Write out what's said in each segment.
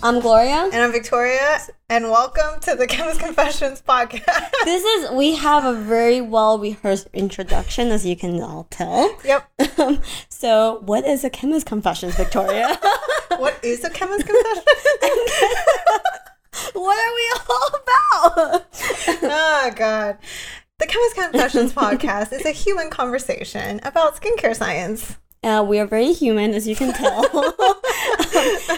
I'm Gloria. And I'm Victoria. And welcome to the Chemist Confessions podcast. this is, we have a very well rehearsed introduction, as you can all tell. Yep. Um, so, what is a Chemist Confessions, Victoria? what is a Chemist Confession? what are we all about? oh, God. The Chemist Confessions podcast is a human conversation about skincare science. Uh, we are very human, as you can tell.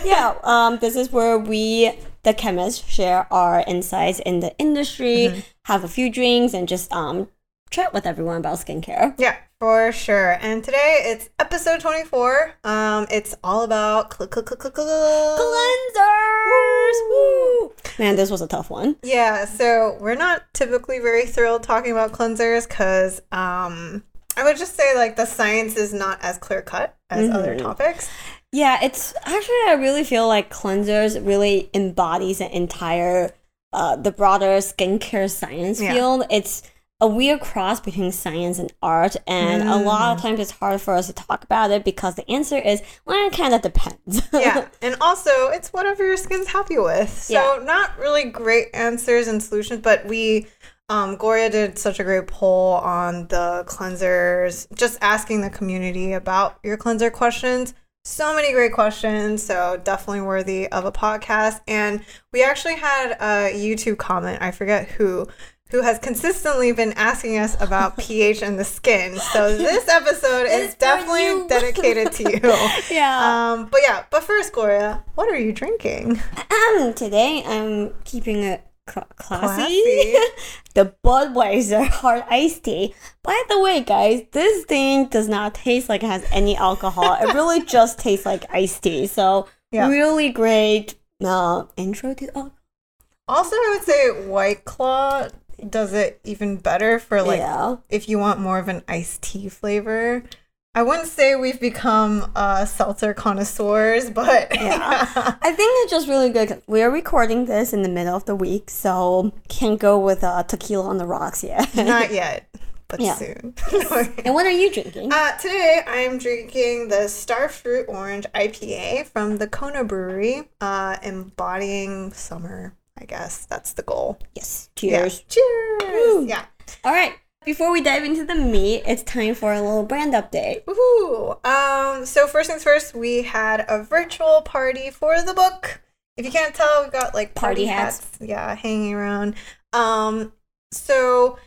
yeah, um, this is where we, the chemists, share our insights in the industry, mm-hmm. have a few drinks, and just um, chat with everyone about skincare. Yeah, for sure. And today it's episode 24. Um, it's all about cl- cl- cl- cleansers. Woo! Man, this was a tough one. Yeah, so we're not typically very thrilled talking about cleansers because um, I would just say like the science is not as clear cut as mm-hmm. other topics. Yeah, it's actually I really feel like cleansers really embodies an entire uh, the broader skincare science yeah. field. It's a weird cross between science and art, and mm. a lot of mm. times it's hard for us to talk about it because the answer is well, it kind of depends. yeah, and also it's whatever your skin's happy with. So yeah. not really great answers and solutions, but we um, Gloria did such a great poll on the cleansers, just asking the community about your cleanser questions. So many great questions, so definitely worthy of a podcast. And we actually had a YouTube comment, I forget who, who has consistently been asking us about pH and the skin. So this episode is definitely dedicated to you. yeah. Um, but yeah, but first, Gloria, what are you drinking? Um, today I'm keeping it classy. classy. the Budweiser hard iced tea. By the way, guys, this thing does not taste like it has any alcohol. it really just tastes like iced tea. So yeah. really great uh, intro to alcohol. Also, I would say White Claw does it even better for like yeah. if you want more of an iced tea flavor. I wouldn't say we've become uh, seltzer connoisseurs, but yeah. I think it's just really good. We're recording this in the middle of the week, so can't go with uh, tequila on the rocks yet. Not yet, but yeah. soon. and what are you drinking? Uh, today I'm drinking the Starfruit Orange IPA from the Kona Brewery, uh, embodying summer. I guess that's the goal. Yes. Cheers. Yeah. Cheers. Yeah. All right. Before we dive into the meat, it's time for a little brand update. Ooh. Um, so first things first, we had a virtual party for the book. If you can't tell, we've got like party, party hats. hats, yeah, hanging around. Um, so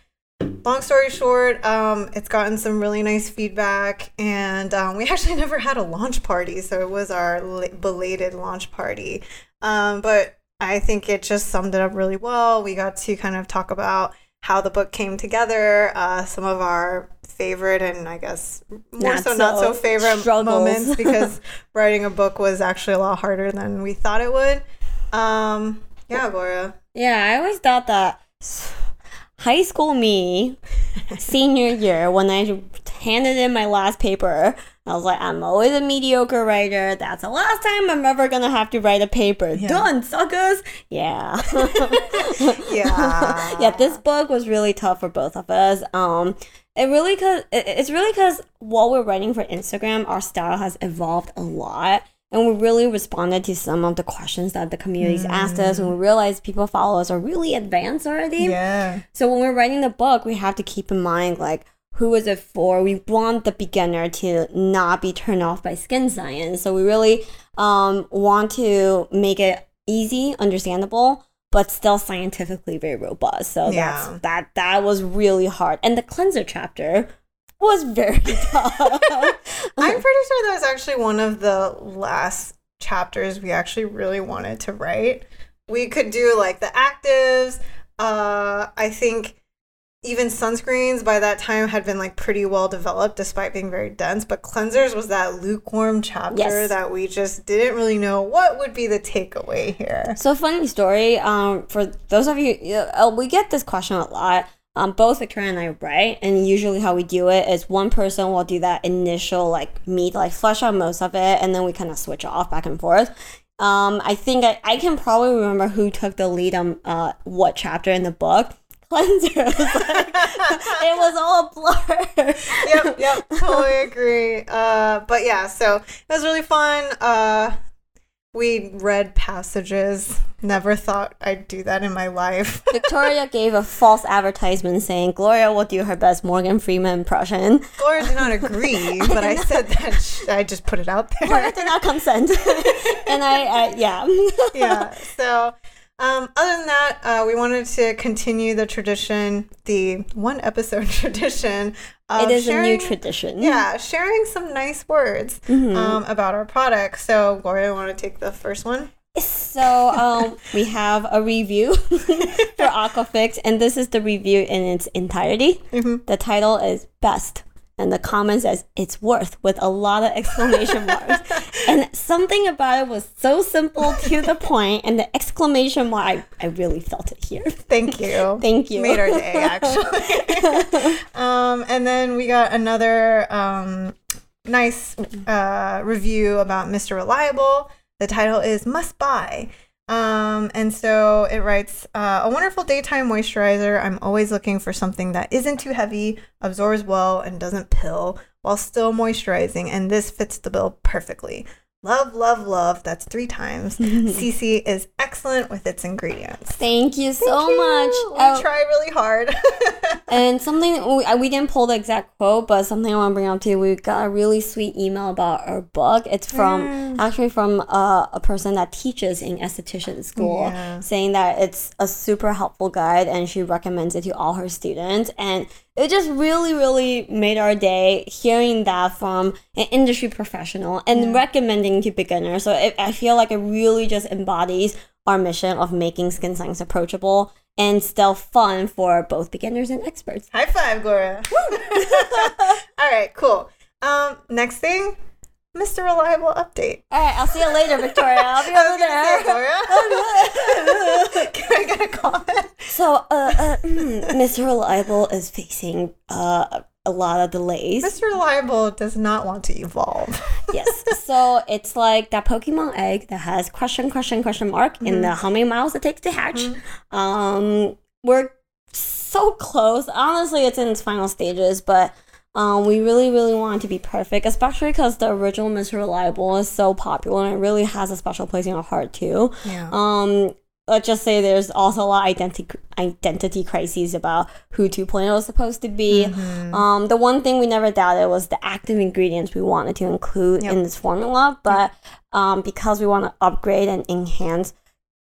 long story short, um, it's gotten some really nice feedback, and um, we actually never had a launch party, so it was our belated launch party. Um, but I think it just summed it up really well. We got to kind of talk about how the book came together, uh, some of our favorite and I guess more not so, so not so favorite struggles. moments because writing a book was actually a lot harder than we thought it would. Um, yeah, Gloria. Yeah, I always thought that high school me, senior year, when I handed in my last paper, I was like, I'm always a mediocre writer. That's the last time I'm ever gonna have to write a paper. Yeah. Done, suckers. Yeah. yeah. yeah. This book was really tough for both of us. Um, it really cause it's really cause while we're writing for Instagram, our style has evolved a lot. And we really responded to some of the questions that the communities mm. asked us, and we realized people follow us are really advanced already. Yeah. So when we're writing the book, we have to keep in mind like who is it for? We want the beginner to not be turned off by skin science. So we really um, want to make it easy, understandable, but still scientifically very robust. So yeah. that's that that was really hard. And the cleanser chapter was very tough. I'm pretty sure that was actually one of the last chapters we actually really wanted to write. We could do like the actives. Uh, I think even sunscreens by that time had been like pretty well developed despite being very dense but cleansers was that lukewarm chapter yes. that we just didn't really know what would be the takeaway here so funny story um, for those of you uh, we get this question a lot um, both Victoria and I write, and usually how we do it is one person will do that initial like meet, like flesh out most of it, and then we kind of switch off back and forth. Um, I think I, I can probably remember who took the lead on uh, what chapter in the book cleanser. It was, like, it was all a blur. yep, yep, totally agree. Uh, but yeah, so it was really fun. Uh, we read passages. Never thought I'd do that in my life. Victoria gave a false advertisement saying Gloria will do her best Morgan Freeman impression. Gloria did not agree, but I said that sh- I just put it out there. Gloria did not consent, and I, uh, yeah, yeah. So um, other than that, uh, we wanted to continue the tradition, the one episode tradition. It is sharing, a new tradition. Yeah, sharing some nice words mm-hmm. um, about our product. So, Gloria, want to take the first one? So um, we have a review for Aquafix, and this is the review in its entirety. Mm-hmm. The title is Best and the comment says it's worth with a lot of exclamation marks. And something about it was so simple to the point and the exclamation mark I, I really felt it here. Thank you. Thank you. Made our day actually. Um, and then we got another um, nice uh, review about mr reliable. The title is must buy um, and so it writes uh, a wonderful daytime moisturizer. I'm always looking for something that isn't too heavy, absorbs well, and doesn't pill while still moisturizing. And this fits the bill perfectly. Love, love, love. That's three times. CC is excellent with its ingredients. Thank you so Thank much. We oh. try really hard. and something we, we didn't pull the exact quote, but something I want to bring up to you. We got a really sweet email about our book. It's from mm. actually from uh, a person that teaches in esthetician school, yeah. saying that it's a super helpful guide, and she recommends it to all her students. And it just really, really made our day hearing that from an industry professional and yeah. recommending to beginners. So it, I feel like it really just embodies our mission of making skin science approachable and still fun for both beginners and experts. High five, Gloria. All right, cool. Um, next thing, Mr. Reliable update. All right, I'll see you later, Victoria. I'll be over there. Victoria. Can I get a comment? So, uh, uh, Mr. Hmm, Reliable is facing uh, a lot of delays. Mr. Reliable does not want to evolve. yes. So it's like that Pokemon egg that has question, question, question mark mm-hmm. in the how many miles it takes to hatch. Mm-hmm. Um, we're so close. Honestly, it's in its final stages, but um, we really, really want it to be perfect, especially because the original Mr. Reliable is so popular and it really has a special place in our heart too. Yeah. Um, let's just say there's also a lot of identity identity crises about who 2.0 is supposed to be. Mm-hmm. Um, the one thing we never doubted was the active ingredients we wanted to include yep. in this formula, but um, because we want to upgrade and enhance,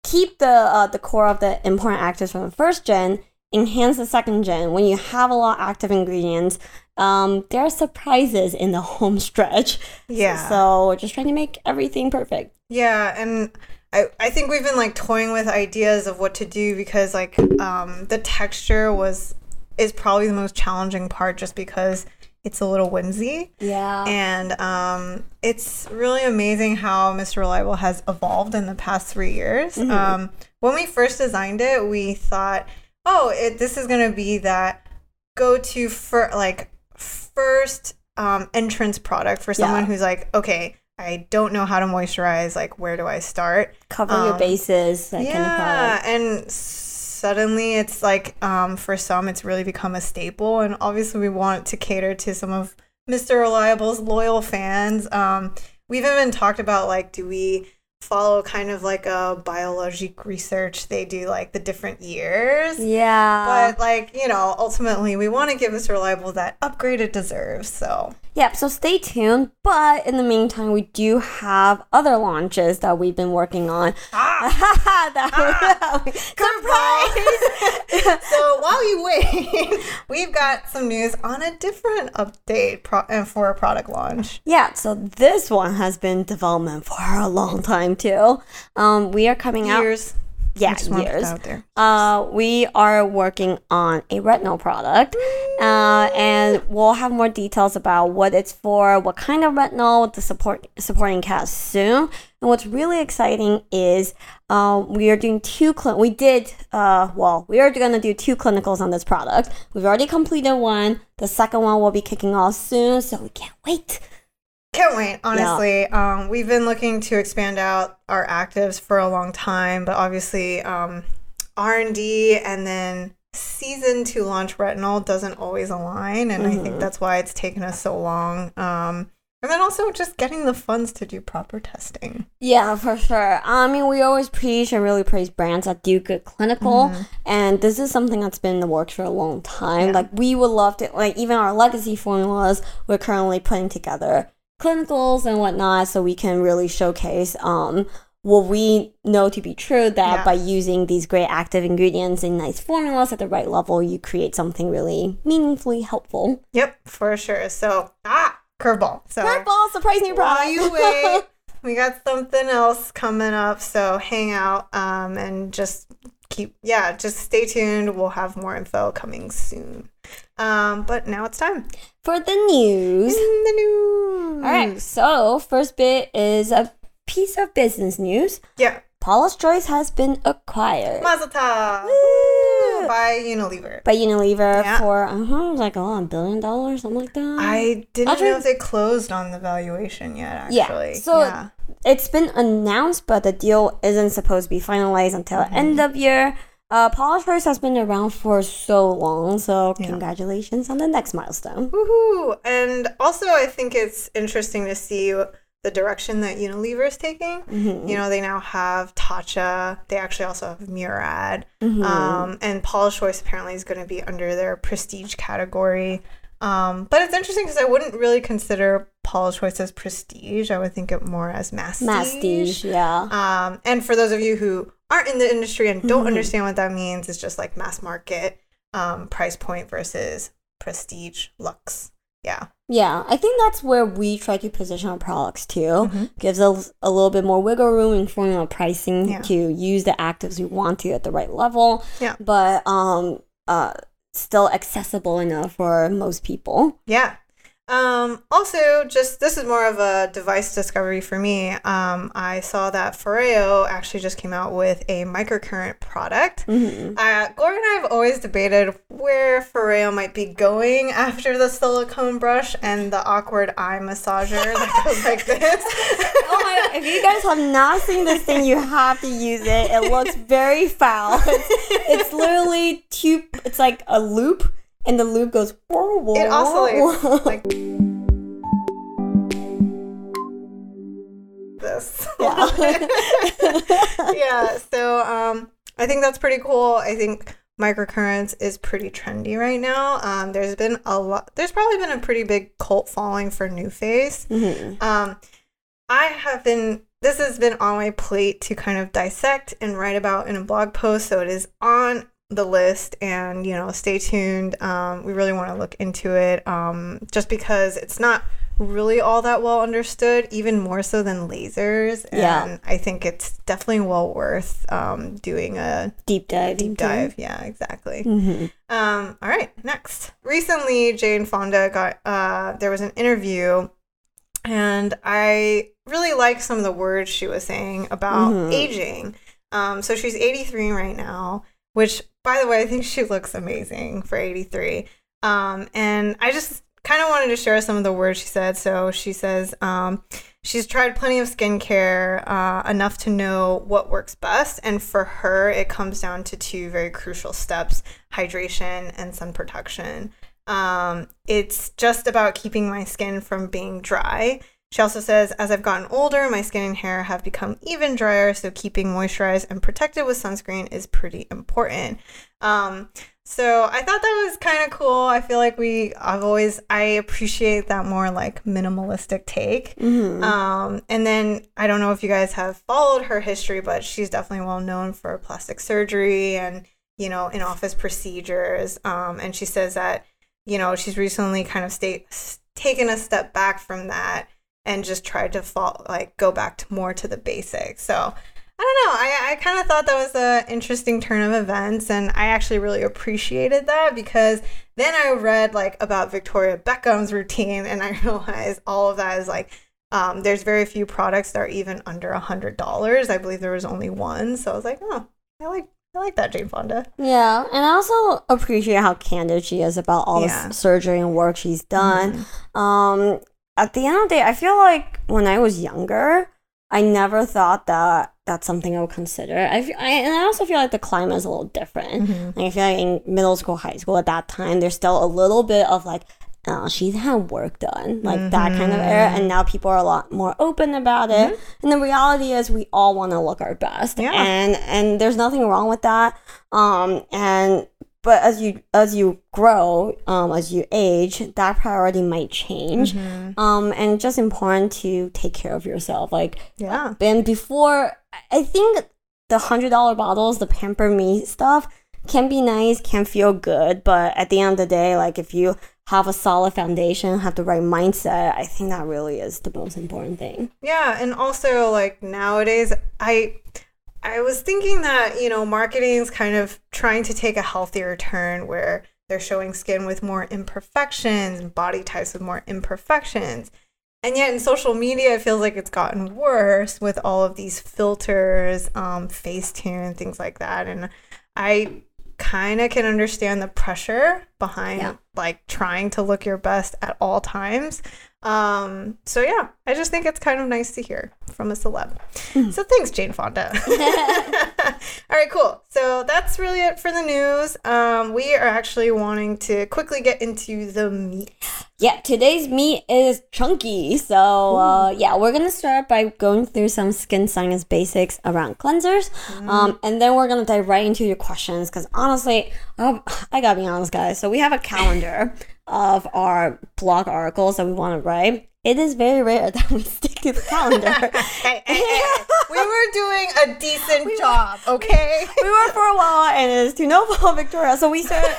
keep the uh, the core of the important actives from the first gen enhance the second gen when you have a lot of active ingredients um, there are surprises in the home stretch yeah so we're just trying to make everything perfect yeah and I, I think we've been like toying with ideas of what to do because like um, the texture was is probably the most challenging part just because it's a little whimsy. Yeah. And um, it's really amazing how Mr. Reliable has evolved in the past three years. Mm-hmm. Um, when we first designed it, we thought oh, it, this is gonna be that go to for like first um, entrance product for someone yeah. who's like, okay, I don't know how to moisturize. Like, where do I start? Cover um, your bases. That yeah, kind of and suddenly it's like um, for some, it's really become a staple, and obviously we want to cater to some of Mr. Reliable's loyal fans. Um, we've even talked about like, do we follow kind of like a Biologique Recherche. They do like the different years. Yeah. But like, you know, ultimately we want to give this reliable that upgrade it deserves. So Yep, so stay tuned. But in the meantime, we do have other launches that we've been working on. Ah, that ah, surprise! so while you wait, we've got some news on a different update pro- uh, for a product launch. Yeah, so this one has been development for a long time too. Um, we are coming Years. out yeah, years. Uh, we are working on a retinol product, uh, and we'll have more details about what it's for, what kind of retinol, the support supporting cast soon. And what's really exciting is uh, we are doing two. Cl- we did uh, well. We are going to do two clinicals on this product. We've already completed one. The second one will be kicking off soon, so we can't wait. Can't wait, honestly. Yeah. Um, we've been looking to expand out our actives for a long time, but obviously um, R&D and then season to launch retinol doesn't always align. And mm-hmm. I think mm-hmm. that's why it's taken us so long. Um, And then also just getting the funds to do proper testing. Yeah, for sure. I mean, we always preach and really praise brands that do good clinical, Mm-hmm. and this is something that's been in the works for a long time. Yeah. Like, we would love to, like, even our legacy formulas, we're currently putting together clinicals and whatnot so we can really showcase um, what we know to be true that Yeah. by using these great active ingredients and nice formulas at the right level, you create something really meaningfully helpful. Yep, for sure. So, ah, curveball. So, Curveball, surprise new while product. you wait, we got something else coming up. So, hang out um, and just keep, yeah, just stay tuned. We'll have more info coming soon. Um, but now it's time. For the news. In the news. All right, so first bit is a piece of business news. Yeah. Paula's Choice has been acquired Mazel tov. Woo! By Unilever. by Unilever Yeah. for uh-huh, like oh, a billion dollars, something like that. I didn't Actually- know if they closed on the valuation yet, Yeah, actually. so- yeah. it's been announced, but the deal isn't supposed to be finalized until Mm-hmm. end of year. Uh, Paula's Choice has been around for so long, so Yeah. congratulations on the next milestone. Woohoo! And also, I think it's interesting to see the direction that Unilever is taking. Mhm. You know, they now have Tatcha. They actually also have Murad. Mhm. Um, and Paula's Choice apparently is going to be under their prestige category. Um, but it's interesting because I wouldn't really consider Paula's Choice as prestige. I would think it more as mastige. Mastige, yeah. Um, and for those of you who aren't in the industry and don't Mhm. understand what that means, it's just like mass market um, price point versus prestige lux. Yeah. Yeah, I think that's where we try to position our products too. Mhm. Gives us a little bit more wiggle room in formula pricing Yeah. to use the actives we want to at the right level. Yeah. But um uh still accessible enough for most people. Yeah. Um, also, just this is more of a device discovery for me. Um, I saw that Foreo actually just came out with a microcurrent product. hmm Uh, Gloria and I have always debated where Foreo might be going after the silicone brush and the awkward eye massager that goes like this. Oh my if you guys have not seen this thing, you have to use it. It looks very foul. It's, it's literally two it's like a loop and the loop goes horrible. It oscillates like this. Yeah. yeah. So um, I think that's pretty cool. I think microcurrents is pretty trendy right now. Um, there's been a lot. There's probably been a pretty big cult following for NuFace. Mhm. Um, I have been. This has been on my plate to kind of dissect and write about in a blog post. So it is on the list, and you know, stay tuned. Um, we really want to look into it, um, just because it's not really all that well understood, even more so than lasers. And Yeah. I think it's definitely well worth um, doing a Deep dive. deep dive. Yeah, exactly. hmm Um, all right, next. Recently, Jane Fonda got uh, there was an interview, and I really liked some of the words she was saying about Mhm. aging. Um, so she's 83 right now, which, by the way, I think she looks amazing for 83. Um, and I just kind of wanted to share some of the words she said. So she says um, she's tried plenty of skincare, uh, enough to know what works best. And for her, it comes down to two very crucial steps hydration and sun protection. Um, it's just about keeping my skin from being dry. She also says, as I've gotten older, my skin and hair have become even drier, so keeping moisturized and protected with sunscreen is pretty important. Um, so I thought that was kind of cool. I feel like we, I've always, I appreciate that more like minimalistic take. hmm Um, and then I don't know if you guys have followed her history, but she's definitely well known for plastic surgery and you know in office procedures. Um, and she says that you know she's recently kind of taken a step back from that and just tried to fall like go back to more to the basics. So. I don't know. I, I kind of thought that was an interesting turn of events, and I actually really appreciated that because then I read like about Victoria Beckham's routine, and I realized all of that is like um, there's very few products that are even under a hundred dollars. I believe there was only one, so I was like, oh, I like I like that Jane Fonda. Yeah, and I also appreciate how candid she is about all Yeah. Mm-hmm. the surgery and work she's done. Um, at the end of the day, I feel like when I was younger, I never thought that that's something I would consider. I, fe- I and I also feel like the climate is a little different. Mhm. Like I feel like in middle school, high school at that time, there's still a little bit of like uh, she's had work done, like mm-hmm. that kind of era. And now people are a lot more open about it. Mm-hmm. And the reality is, we all want to look our best, yeah. and and there's nothing wrong with that. Um, and but as you as you grow, um, as you age, that priority might change. Mm-hmm. Um, and just important to take care of yourself. Like yeah, and before, I think the hundred dollar bottles, the Pamper Me stuff can be nice, can feel good, but at the end of the day, like if you have a solid foundation, have the right mindset, I think that really is the most important thing. Yeah, and also like nowadays I I was thinking that, you know, marketing is kind of trying to take a healthier turn where they're showing skin with more imperfections and body types with more imperfections. And yet in social media, it feels like it's gotten worse with all of these filters, um, Facetune, things like that. And I kind of can understand the pressure behind yeah. like trying to look your best at all times. Um, so yeah, I just think it's kind of nice to hear from a celeb. Hmm. so thanks, Jane Fonda. all right, cool. So that's really it for the news. Um, we are actually wanting to quickly get into the meat. Yeah, today's meat is chunky. So uh, yeah, we're gonna start by going through some skin science basics around cleansers, mm. um, and then we're gonna dive right into your questions. Because honestly, I'll, I gotta be honest, guys. So we have a calendar of our blog articles that we want to write, it is very rare that we stick to the calendar. hey, hey, hey, we were doing a decent we job, were, okay? We were for a while, and it's to no fault Victoria. So we started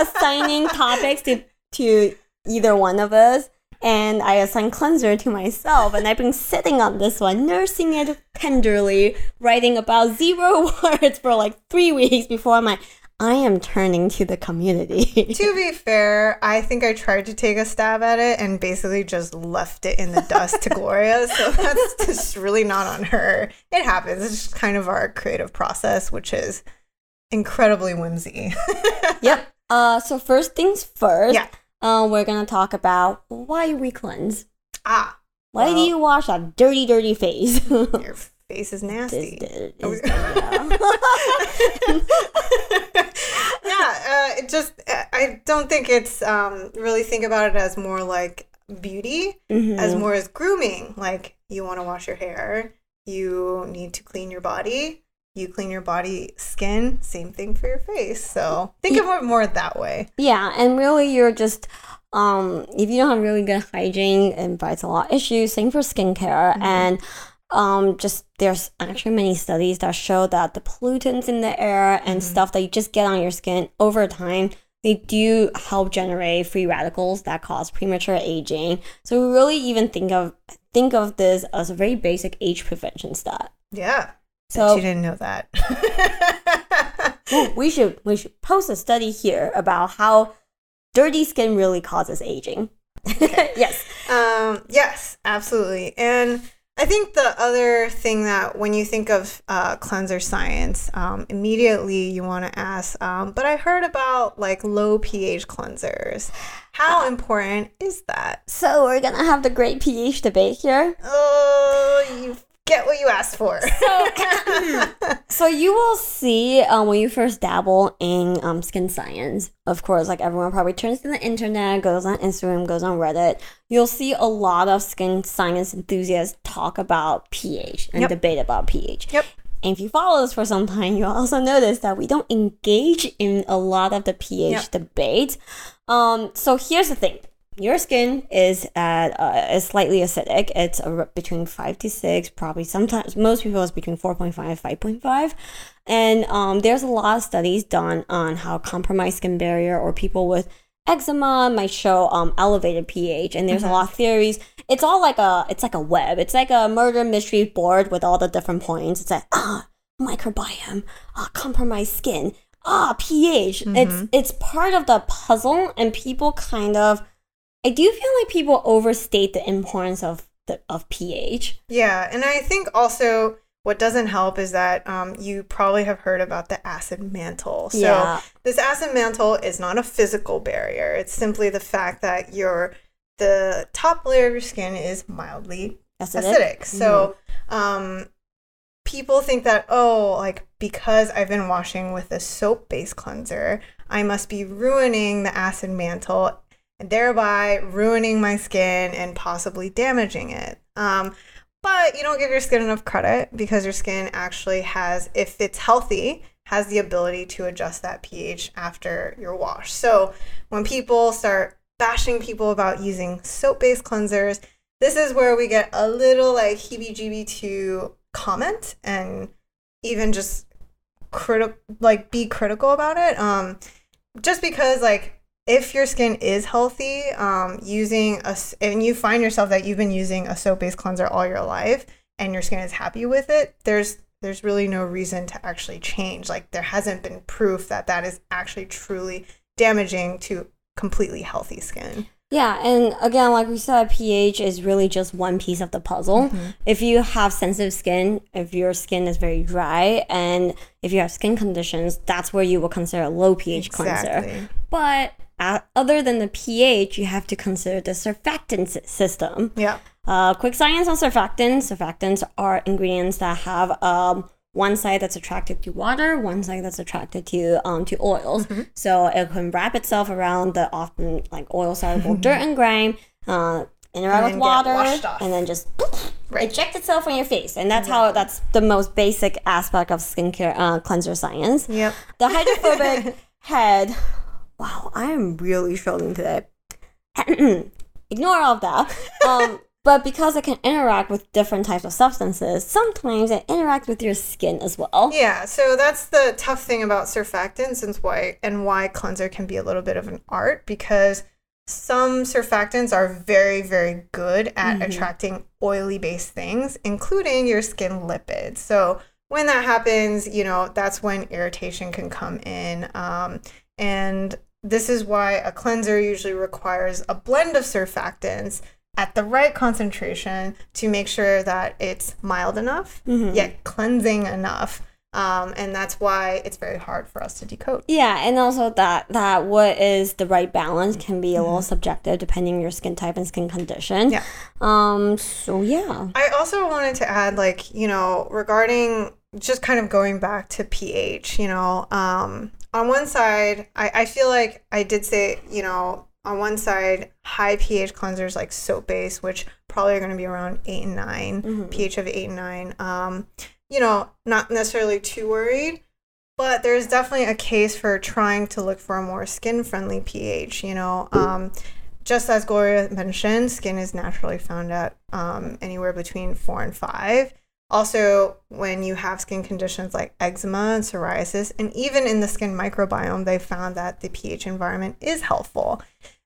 assigning topics to to either one of us, and I assigned cleanser to myself, and I've been sitting on this one, nursing it tenderly, writing about zero words for like three weeks before I'm like, I am turning to the community. to be fair, I think I tried to take a stab at it and basically just left it in the dust to Gloria. So that's just really not on her. It happens. It's just kind of our creative process, which is incredibly whimsy. yep. Uh, so first things first. Yeah. Uh, we're gonna talk about why we cleanse. Ah. Why well, do you wash that dirty, dirty face? your face is nasty. Is, is, yeah, uh, it just I don't think it's um, really think about it as more like beauty, mm-hmm. as more as grooming. Like you want to wash your hair, you need to clean your body. You clean your body skin, same thing for your face. So think of it more that way. Yeah, and really you're just um if you don't have really good hygiene, it invites a lot of issues. Same for skincare. Mm-hmm. And um just there's actually many studies that show that the pollutants in the air and mm-hmm. stuff that you just get on your skin over time they do help generate free radicals that cause premature aging. So we really even think of think of this as a very basic age prevention stat. Yeah. So you didn't know that. We should we should post a study here about how dirty skin really causes aging. Okay. yes. Um yes absolutely. And I think the other thing that when you think of uh, cleanser science, um, immediately you want to ask, um, but I heard about like low pH cleansers. How important is that? So we're going to have the great pH debate here. Oh, you get what you asked for. So, so you will see um, when you first dabble in um, skin science, of course, like everyone probably turns to the internet, goes on Instagram, goes on Reddit. You'll see a lot of skin science enthusiasts talk about pH and yep. debate about pH. Yep. And if you follow us for some time, you'll also notice that we don't engage in a lot of the pH yep. debate. Um, so here's the thing your skin is at uh, is slightly acidic. It's a, between five to six, probably sometimes most people is between 4.5 5.5. And um, there's a lot of studies done on how compromised skin barrier or people with eczema might show um, elevated pH. And there's mm-hmm. a lot of theories. It's all like a it's like a web. It's like a murder mystery board with all the different points. It's like ah microbiome, ah compromised skin, ah pH. Mm-hmm. It's it's part of the puzzle, and people kind of I do feel like people overstate the importance of the of pH. Yeah, and I think also what doesn't help is that um, you probably have heard about the acid mantle. So yeah. this acid mantle is not a physical barrier. It's simply the fact that your the top layer of your skin is mildly acidic. acidic. So mm-hmm. um, people think that oh, like because I've been washing with a soap-based cleanser, I must be ruining the acid mantle thereby ruining my skin and possibly damaging it. Um, but you don't give your skin enough credit because your skin actually has, if it's healthy, has the ability to adjust that pH after your wash. So when people start bashing people about using soap based cleansers, this is where we get a little like heebie jeebie to comment and even just critical like be critical about it um just because like if your skin is healthy um using a and you find yourself that you've been using a soap based cleanser all your life and your skin is happy with it there's there's really no reason to actually change like there hasn't been proof that that is actually truly damaging to completely healthy skin yeah, and again, like we said, pH is really just one piece of the puzzle. Mm-hmm. If you have sensitive skin, if your skin is very dry, and if you have skin conditions, that's where you will consider a low pH exactly. cleanser. But uh, other than the pH, you have to consider the surfactant system. Yeah. Uh, quick science on surfactants. Surfactants are ingredients that have um, one side that's attracted to water, one side that's attracted to um to oils. Mm-hmm. So it can wrap itself around the often like oil soluble dirt and grime, uh, interact with water, and then just right. eject itself from your face. And that's how that's the most basic aspect of skincare uh, cleanser science. Yep. The hydrophobic head. Wow, I am really struggling today. Ignore all of that. Um, but because it can interact with different types of substances, sometimes it interacts with your skin as well. Yeah, so that's the tough thing about surfactants and why and why cleanser can be a little bit of an art because some surfactants are very very good at mm-hmm. attracting oily based things, including your skin lipids. So when that happens, you know, that's when irritation can come in. Um, and this is why a cleanser usually requires a blend of surfactants at the right concentration to make sure that it's mild enough mm-hmm. yet cleansing enough um, and that's why it's very hard for us to decode. Yeah, and also that that what is the right balance can be a little mm-hmm. subjective depending on your skin type and skin condition. Yeah. Um. So yeah. I also wanted to add, like, you know, regarding just kind of going back to pH. You know, um, on one side, I I feel like I did say, you know, on one side, high pH cleansers like soap base, which probably are going to be around eight and 9 mm-hmm. pH of eight and nine. Um, you know, not necessarily too worried, but there's definitely a case for trying to look for a more skin friendly pH. You know, um, just as Gloria mentioned, skin is naturally found at um, anywhere between four and five. Also, when you have skin conditions like eczema and psoriasis, and even in the skin microbiome, they found that the pH environment is helpful.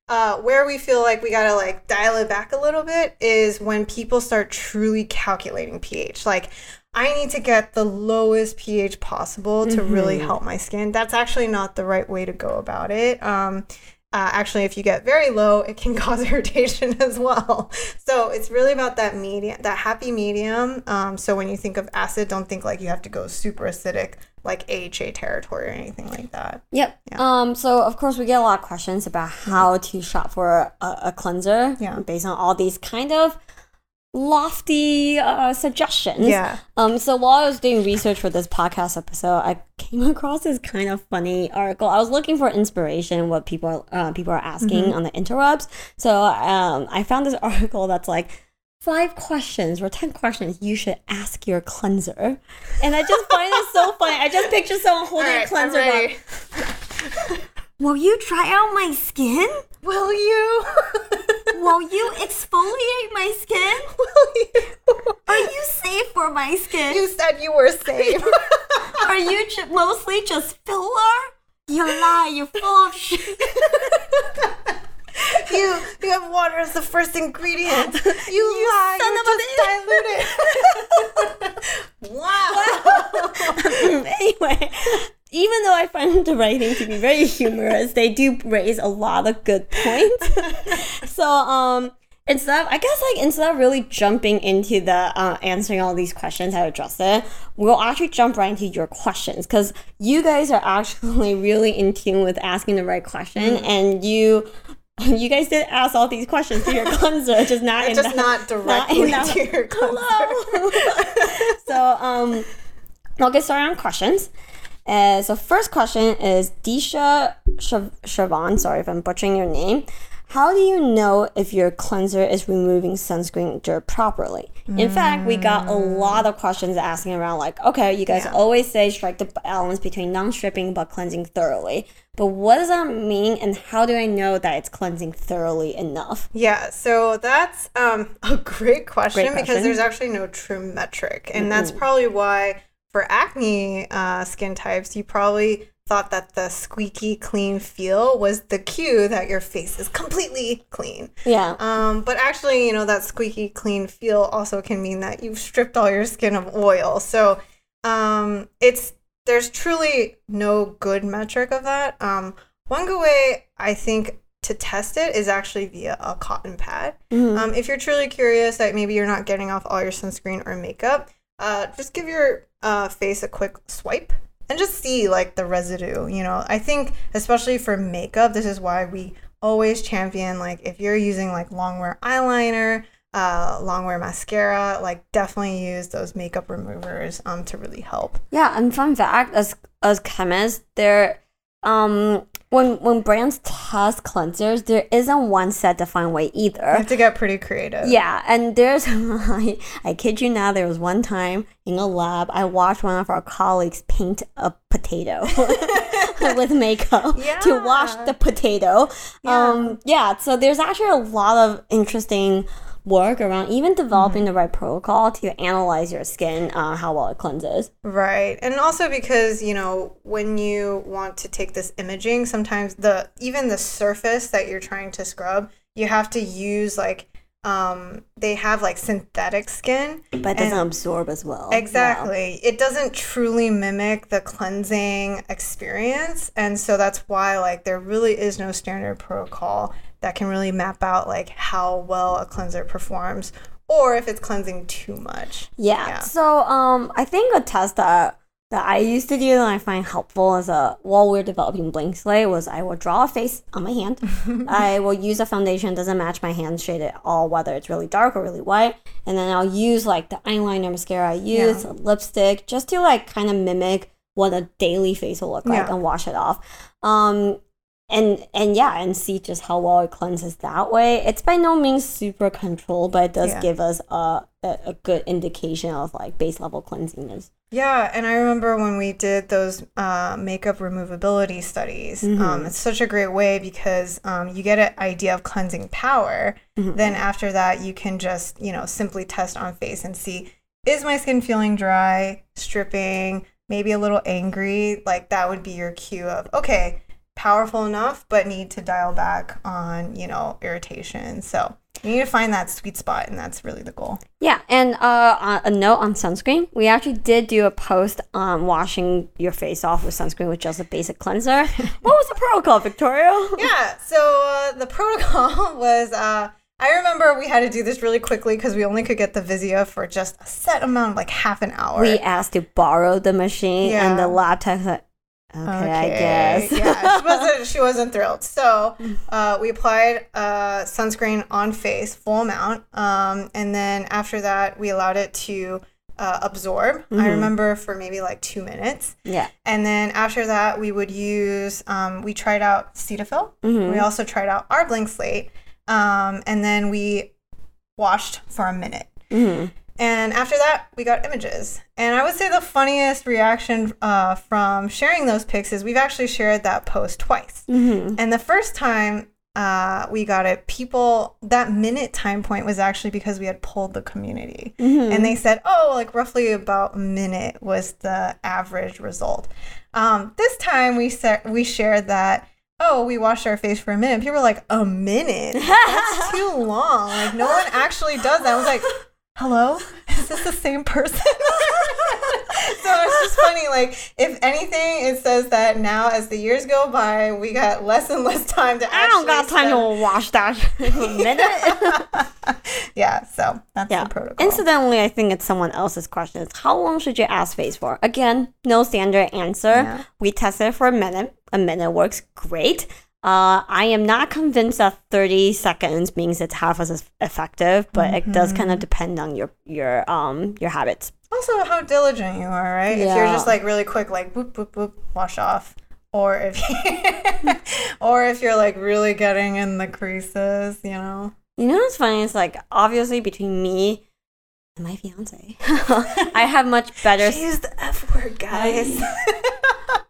Uh, where we feel like we gotta like dial it back a little bit is when people start truly calculating pH. Like, I need to get the lowest pH possible to mm-hmm. really help my skin. That's actually not the right way to go about it. Um, uh, actually, if you get very low, it can cause irritation as well. So it's really about that medium, that happy medium. Um, so when you think of acid, don't think like you have to go super acidic like AHA territory or anything like that. Yep. Yeah. Um. So of course we get a lot of questions about how to shop for a, a cleanser. Yeah. Based on all these kind of lofty uh, suggestions. Yeah. Um. So while I was doing research for this podcast episode, I came across this kind of funny article. I was looking for inspiration, what people uh, people are asking mm-hmm. on the interwebs. So um, I found this article that's like five questions or 10 questions you should ask your cleanser. And I just find it so funny. I just picture someone holding right, a cleanser. Will you try out my skin? Will you? Will you exfoliate my skin? Will you? Are you safe for my skin? You said you were safe. Are you mostly just filler? You lie, you're full of shit you you have water as the first ingredient. You, you lie. You just diluted. wow. anyway, even though I find the writing to be very humorous, they do raise a lot of good points. so um instead of, I guess like instead of really jumping into the uh, answering all these questions how to address it, we'll actually jump right into your questions because you guys are actually really in tune with asking the right question mm. and you you guys did ask all these questions to your cleanser, just not in just the, not directly not to your cleanser. so um, I'll get started on questions. Uh, so first question is Disha Shavan. Sorry if I'm butchering your name. how do you know if your cleanser is removing sunscreen dirt properly? In fact, we got a lot of questions asking around like, okay, you guys Yeah. always say strike the balance between non-stripping but cleansing thoroughly. But what does that mean and how do I know that it's cleansing thoroughly enough? Yeah, so that's um, a great question, Great because there's actually no true metric. And that's probably why for acne uh, skin types, you probably thought that the squeaky clean feel was the cue that your face is completely clean. Yeah. Um, but actually, you know, that squeaky clean feel also can mean that you've stripped all your skin of oil. So um, it's there's truly no good metric of that. Um, one good way I think to test it is actually via a cotton pad. Mhm. Um, if you're truly curious that maybe you're not getting off all your sunscreen or makeup, uh, just give your uh, face a quick swipe and just see like the residue. You know, I think especially for makeup, this is why we always champion like if you're using like long wear eyeliner, uh, long wear mascara, like definitely use those makeup removers um, to really help. Yeah, and fun fact, as as chemists, there um when when brands test cleansers, there isn't one set defined way either. You have to get pretty creative. Yeah, and there's I, I kid you not, there was one time in a lab I watched one of our colleagues paint a potato with makeup to wash the potato. Yeah. Um yeah, so there's actually a lot of interesting work around even developing the right protocol to analyze your skin, uh, how well it cleanses. Right. And also because, you know, when you want to take this imaging, sometimes the even the surface that you're trying to scrub, you have to use like um they have like synthetic skin. But it doesn't absorb as well. Exactly. It doesn't truly mimic the cleansing experience. And so that's why like there really is no standard protocol that can really map out like how well a cleanser performs or if it's cleansing too much. Yeah. Yeah. So um, I think a test that that I used to do and I find helpful as a while we're developing blank slate was I will draw a face on my hand. I will use a foundation that doesn't match my hand shade at all, whether it's really dark or really white, and then I'll use like the eyeliner mascara I use, a lipstick, just to like kind of mimic what a daily face will look like Yeah. and wash it off. Um, and and yeah, and see just how well it cleanses that way. It's by no means super controlled, but it does Yeah. give us a, a good indication of like base level cleansiness. Yeah, and I remember when we did those uh, makeup removability studies. Um, it's such a great way because um, you get an idea of cleansing power. Then after that, you can just you know simply test on face and see is my skin feeling dry, stripping, maybe a little angry. Like that would be your cue of okay, powerful enough, but need to dial back on you know irritation. So you need to find that sweet spot, and that's really the goal. Yeah, and uh, a note on sunscreen. We actually did do a post on washing your face off with sunscreen with just a basic cleanser. what was the protocol, Victoria? yeah so uh, the protocol was uh, i remember we had to do this really quickly because we only could get the VISIA for just a set amount like half an hour We asked to borrow the machine, and the Yeah. lab tech said, "Okay, I guess." yeah she wasn't she wasn't thrilled so uh, we applied uh, sunscreen on face full amount um, and then after that we allowed it to uh, absorb i remember for maybe like two minutes yeah. and then after that, we would use, um, we tried out Cetaphil. Mhm. We also tried out our blank slate. Um, and then we washed for a minute. Mhm. And after that, we got images. And I would say the funniest reaction uh, from sharing those pics is we've actually shared that post twice. Mhm. And the first time uh, we got it, people, that minute time point was actually because we had pulled the community. Mhm. And they said, oh, like roughly about a minute was the average result. Um, this time we said we shared that, oh, we washed our face for a minute. People were like, a minute? That's too long. Like, no one actually does that. I was like, hello? Is this the same person? so it's just funny. Like, if anything, it says that now as the years go by, we got less and less time to I don't got time spend- to wash that a minute. yeah, so that's Yeah. the protocol. Incidentally, I think it's someone else's question. Is how long should you ask face for? Again, no standard answer. Yeah. We tested for a minute. A minute works great. Uh, I am not convinced that 30 seconds means it's half as effective, but it does kind of Mm-hmm. depend on your your um your habits. Also, how diligent you are, right? If you're just like really quick, like boop, boop, boop, wash off. or if you, or if you're like really getting in the creases, you know. You know what's funny? It's like obviously between me and my fiance, I have much better. She used the F word, guys.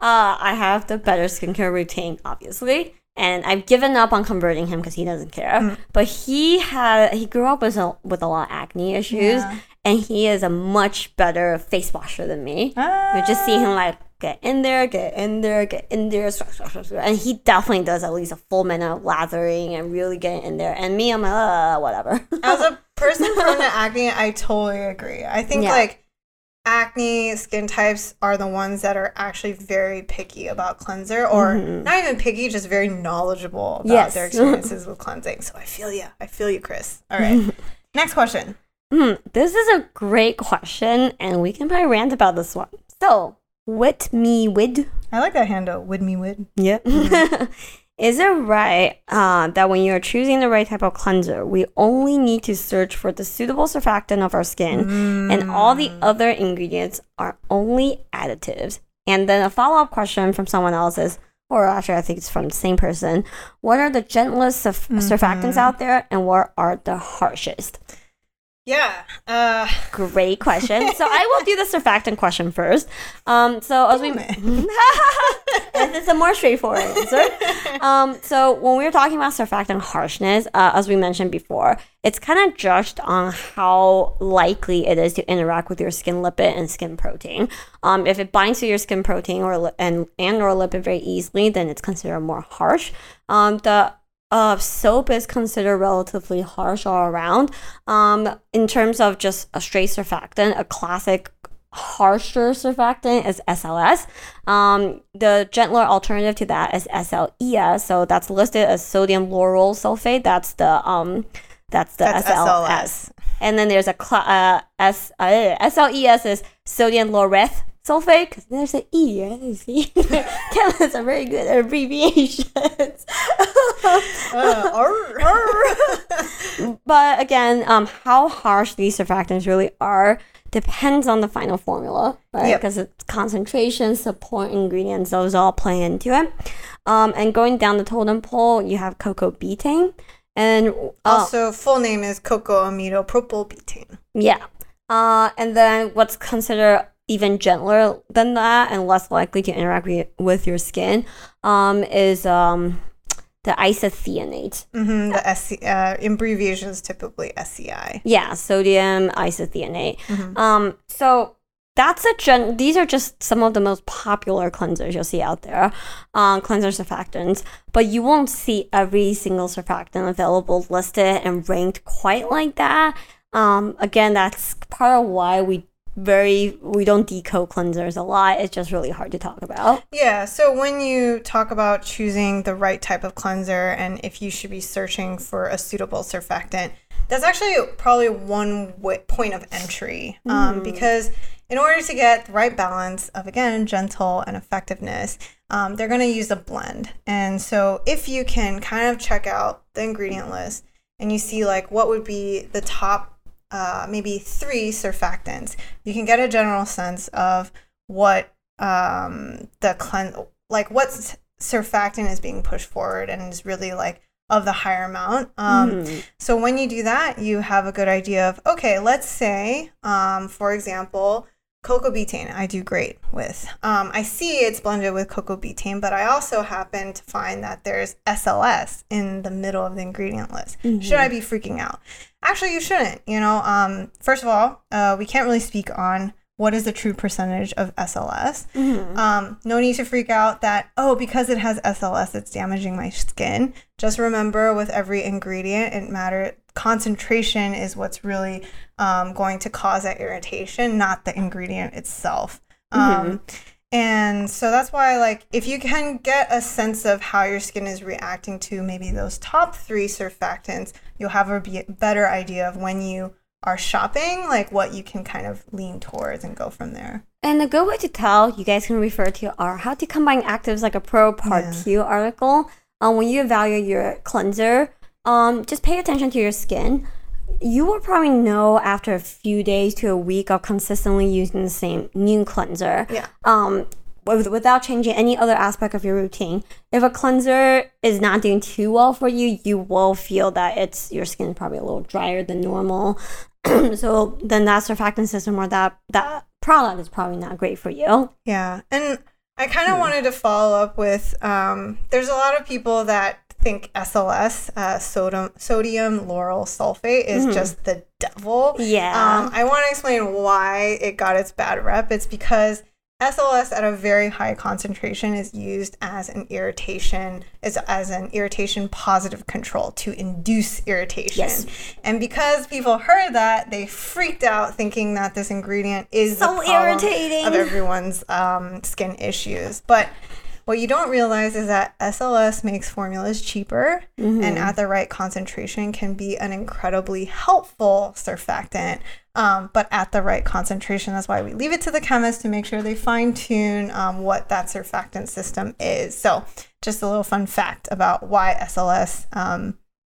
uh, I have the better skincare routine, obviously, and I've given up on converting him because he doesn't care. Mm. But he had he grew up with a, with a lot of acne issues, Yeah. and he is a much better face washer than me. You just see him like get in there, get in there, get in there, and he definitely does at least a full minute of lathering and really getting in there. And me, I'm like, uh, whatever. As a person prone to acne, I totally agree. I think Yeah. like acne skin types are the ones that are actually very picky about cleanser or not even picky, just very knowledgeable about Mm-hmm. Yes. their experiences with cleansing. So I feel you. I feel you, Chris. All right. Next question. Hmm, this is a great question, and we can probably rant about this one. So, with me, with I like that handle. Would me would. yeah, is it right uh, that when you're choosing the right type of cleanser, we only need to search for the suitable surfactant of our skin, and all the other ingredients are only additives? And then a follow up question from someone else is. Or actually, I think it's from the same person. What are the gentlest surf- surfactants out there, and what are the harshest? Yeah. Uh, Great question. So I will do the surfactant question first. Um, so as we, this is a more straightforward answer. Um, so when we were talking about surfactant harshness, uh, as we mentioned before, it's kind of judged on how likely it is to interact with your skin lipid and skin protein. Um, if it binds to your skin protein or li- and and or lipid very easily, then it's considered more harsh. Um, the uh, soap is considered relatively harsh all around. Um, in terms of just a straight surfactant, a classic harsher surfactant is SLS. Um, the gentler alternative to that is SLES. So that's listed as sodium lauryl sulfate. That's the um, that's the That's SLS. SLS. And then there's a cl- uh, S uh, SLES is sodium laureth sulfate because there's an E. Right? You see, chemists are very good at abbreviations. Uh, arr. but again, um, how harsh these surfactants really are depends on the final formula, right? Yep. Because it's concentration, support ingredients, those all play into it. Um, and going down the totem pole, you have coco betaine, and uh, also, full name is cocamidopropyl betaine. yeah, uh, and then what's considered even gentler than that and less likely to interact with, with your skin um, is um, the isethionate. Mm-hmm, the SC, uh, abbreviation is typically SCI. Yeah, sodium isethionate. Mhm. Um, so that's a gen. These are just some of the most popular cleansers you'll see out there, um, cleanser surfactants. But you won't see every single surfactant available listed and ranked quite like that. Um, again, that's part of why we very we don't decode cleansers a lot. It's just really hard to talk about. Yeah, so when you talk about choosing the right type of cleanser and if you should be searching for a suitable surfactant, that's actually probably one w- point of entry um, because in order to get the right balance of again gentle and effectiveness, um, they're going to use a blend. And so if you can kind of check out the ingredient list and you see like what would be the top uh, maybe three surfactants, you can get a general sense of what um, the cleanse, like what surfactant is being pushed forward and is really like of the higher amount. Um, Mhm. So when you do that, you have a good idea of okay, let's say, um, for example, coco betaine. I do great with. Um, I see it's blended with coco betaine, but I also happen to find that there's SLS in the middle of the ingredient list. Should I be freaking out? Actually, you shouldn't. You know, um, first of all, uh, we can't really speak on what is the true percentage of SLS. Mhm. Um, no need to freak out that, oh, because it has SLS, it's damaging my skin. Just remember with every ingredient, it matter concentration is what's really um, going to cause that irritation, not the ingredient itself. Um, and so that's why, like, if you can get a sense of how your skin is reacting to maybe those top three surfactants, you'll have a be- better idea of when you are shopping, like what you can kind of lean towards and go from there. And a good way to tell, you guys can refer to our How to Combine Actives Like a Pro Part Yeah. 2 article. Um, when you evaluate your cleanser, um, just pay attention to your skin. You will probably know after a few days to a week of consistently using the same new cleanser. Yeah. Um, without changing any other aspect of your routine. If a cleanser is not doing too well for you, you will feel that it's your skin probably a little drier than normal. so then that surfactant system or that that product is probably not great for you. Yeah, and I kind of hmm. wanted to follow up with um, there's a lot of people that think SLS, uh, sodium sodium lauryl sulfate, is mm-hmm. just the devil. Yeah. Um, I want to explain why it got its bad rep. It's because SLS at a very high concentration is used as an irritation, as, as an irritation positive control to induce irritation. Yes. And because people heard that, they freaked out thinking that this ingredient is so irritating of everyone's um, skin issues. But what you don't realize is that SLS makes formulas cheaper mm-hmm. and at the right concentration can be an incredibly helpful surfactant um, but at the right concentration. That's why we leave it to the chemist to make sure they fine tune um, what that surfactant system is. So, just a little fun fact about why SLS um,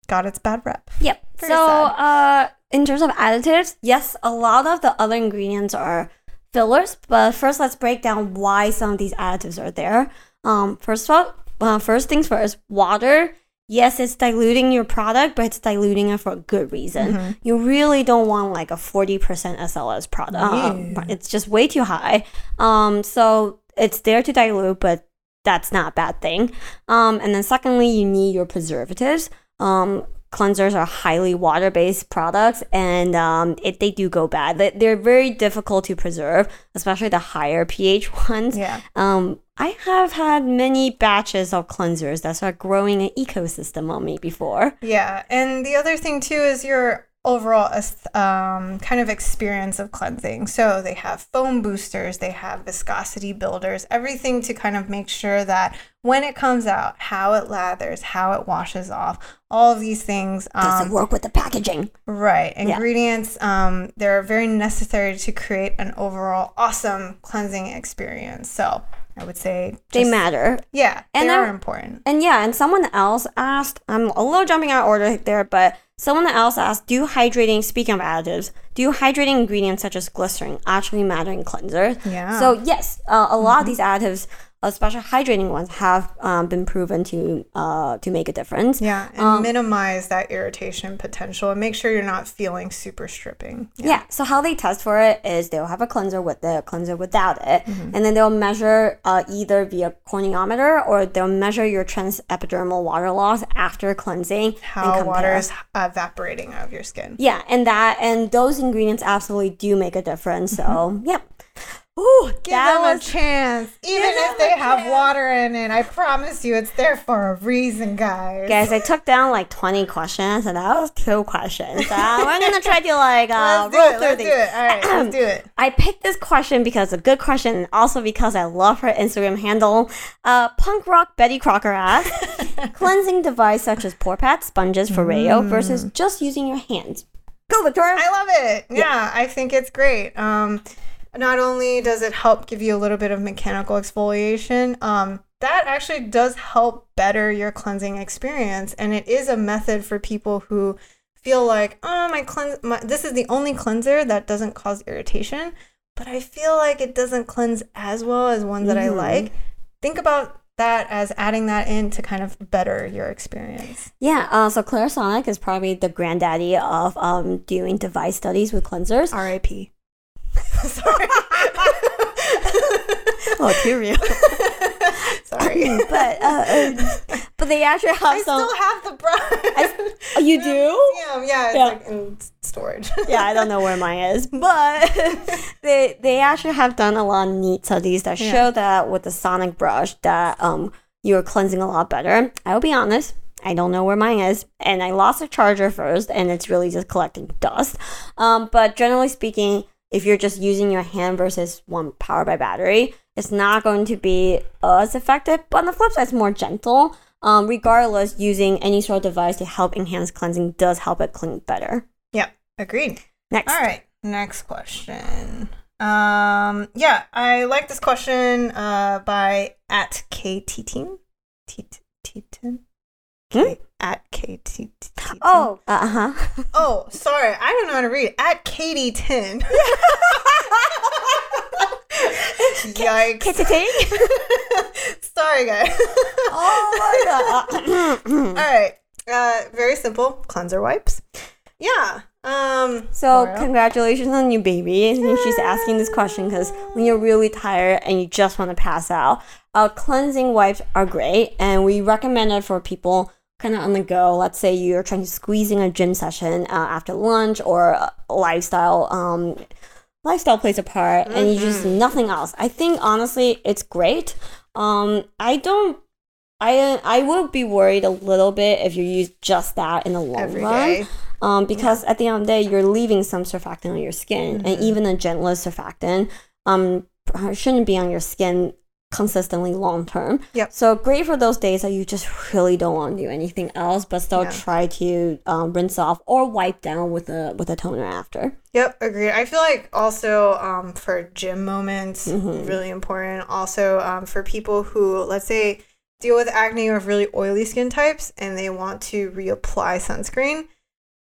got its bad rep. Yep. So, uh, in terms of additives, yes, a lot of the other ingredients are fillers. But first, let's break down why some of these additives are there. Um, first of all, uh, first things first, water yes, it's diluting your product, but it's diluting it for a good reason. Mm-hmm. You really don't want like a 40% SLS product. Um, it's just way too high. Um, so it's there to dilute, but that's not a bad thing. Um, and then secondly, you need your preservatives. Um, cleansers are highly water-based products and um, it, they do go bad. They're very difficult to preserve especially the higher ph ones. Yeah. Um, i have had many batches of cleansers that start growing an ecosystem on me before. Yeah and the other thing too is your overall um, kind of experience of cleansing. So they have foam boosters, they have viscosity builders, everything to kind of make sure that when it comes out, how it lathers, how it washes off, all of these things. Um, Does it work with the packaging? Right. Ingredients, yeah. um, they're very necessary to create an overall awesome cleansing experience. So I would say just, they matter. Yeah, and they are important. And yeah, and someone else asked, I'm a little jumping out of order there, but someone else asked, do hydrating, speaking of additives, do hydrating ingredients such as glycerin actually matter in cleansers? Yeah. So yes, uh, a lot mm-hmm. of these additives especially hydrating ones, have um, been proven to uh, to make a difference. Yeah, and um, minimize that irritation potential and make sure you're not feeling super stripping. Yeah. yeah. So how they test for it is they'll have a cleanser with it, a cleanser without it, mm-hmm. and then they'll measure uh, either via corneometer or they'll measure your transepidermal water loss after cleansing. How water is evaporating out of your skin. Yeah, and that and those ingredients absolutely do make a difference. So mm-hmm. yep. Ooh, give them was, a chance. Even if they have chance. water in it, I promise you it's there for a reason, guys. Guys, I took down like 20 questions and that was two questions. Uh, we're going to try to like uh, roll it, through let's these. Do it. All right, let's do it. I picked this question because it's a good question and also because I love her Instagram handle. Uh, Punk Rock Betty Crocker asked, cleansing device such as pour pads, sponges for mm. versus just using your hands. Go, Victoria. I love it. Yeah, yeah, I think it's great. Um, not only does it help give you a little bit of mechanical exfoliation, um, that actually does help better your cleansing experience. And it is a method for people who feel like, oh, my cleanse, my, this is the only cleanser that doesn't cause irritation, but I feel like it doesn't cleanse as well as one that mm-hmm. I like. Think about that as adding that in to kind of better your experience. Yeah, uh, so Clarisonic is probably the granddaddy of um, doing device studies with cleansers. RIP. Sorry. oh, too real. Sorry, but uh, but they actually have I some. Still have the brush. I, oh, you do? Yeah, yeah, it's yeah. like in storage. yeah, I don't know where mine is, but they they actually have done a lot of neat studies that yeah. show that with the sonic brush that um you're cleansing a lot better. I will be honest. I don't know where mine is, and I lost the charger first, and it's really just collecting dust. Um, but generally speaking, if you're just using your hand versus one powered by battery, it's not going to be as effective. But on the flip side, it's more gentle. Um, regardless, using any sort of device to help enhance cleansing does help it clean better. Yep, agreed. Next. All right, next question. Um, yeah, I like this question uh, by at KT Team. Hmm? At KT. Oh, uh huh. oh, sorry. I don't know how to read. At Katie 10. Yikes. Sorry, guys. oh my god. All right. Uh, very simple cleanser wipes. Yeah. Um. So Laura? congratulations on your baby. I think she's asking this question because when you're really tired and you just want to pass out, uh, cleansing wipes are great, and we recommend it for people kind of on the go. Let's say you're trying to squeeze in a gym session uh, after lunch or lifestyle. Um, lifestyle plays a part, and you just nothing else. I think honestly, it's great. Um, I don't. I I would be worried a little bit if you use just that in the long Every run day. um, because at the end of the day, you're leaving some surfactant on your skin, and even the gentlest surfactant um, shouldn't be on your skin consistently long term. Yep. So great for those days that you just really don't want to do anything else, but still Yeah. try to um, rinse off or wipe down with a with a toner after. Yep, agreed. I feel like also um, for gym moments, Mhm. really important. Also um, for people who, let's say, deal with acne or really oily skin types and they want to reapply sunscreen.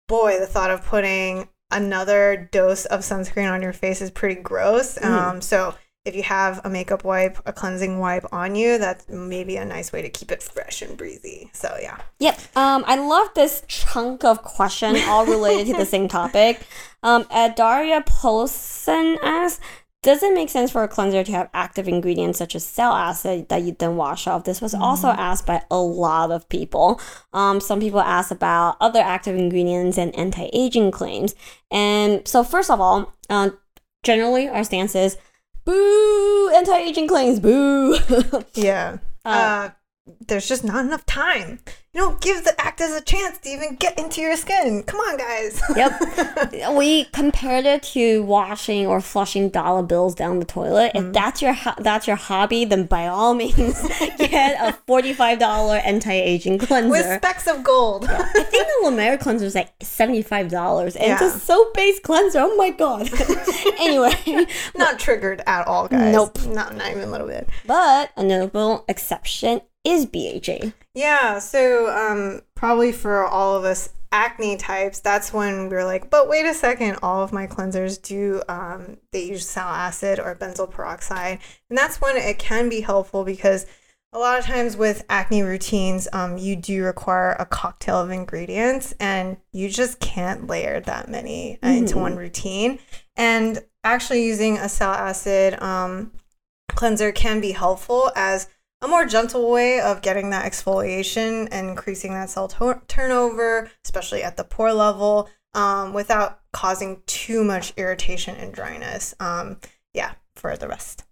Boy, the thought of putting another dose of sunscreen on your face is pretty gross. Mhm. Um, so if you have a makeup wipe, a cleansing wipe on you, that's maybe a nice way to keep it fresh and breezy. So yeah. Yep. Um, I love this chunk of question, all related to the same topic. Um, Daria Polson asks, does it make sense for a cleanser to have active ingredients such as sal acid that you then wash off? This was also asked by a lot of people. Um, some people asked about other active ingredients and anti-aging claims. And so, first of all, uh, generally our stance is, boo, anti-aging claims, boo. Yeah. Uh, Uh, there's just not enough time. You don't give the actors a chance to even get into your skin. Come on, guys. Yep. we compared it to washing or flushing dollar bills down the toilet. Mm-hmm. If that's your ho- that's your hobby, then by all means get a forty five dollar anti aging cleanser. With specks of gold. I think the La Mer cleanser is like seventy five dollars, and it's a soap based cleanser. Oh my god. anyway, not triggered at all, guys. Nope. Not, not even a little bit. but a notable exception is BHA. Yeah, so um, probably for all of us acne types, that's when we are like, but wait a second, all of my cleansers do, um, they use sal acid or benzoyl peroxide. And that's when it can be helpful because a lot of times with acne routines, um, you do require a cocktail of ingredients and you just can't layer that many uh, into one routine. And actually using a sal acid um, cleanser can be helpful as a more gentle way of getting that exfoliation and increasing that cell to- turnover, especially at the pore level, um, without causing too much irritation and dryness. Um, yeah, for the rest.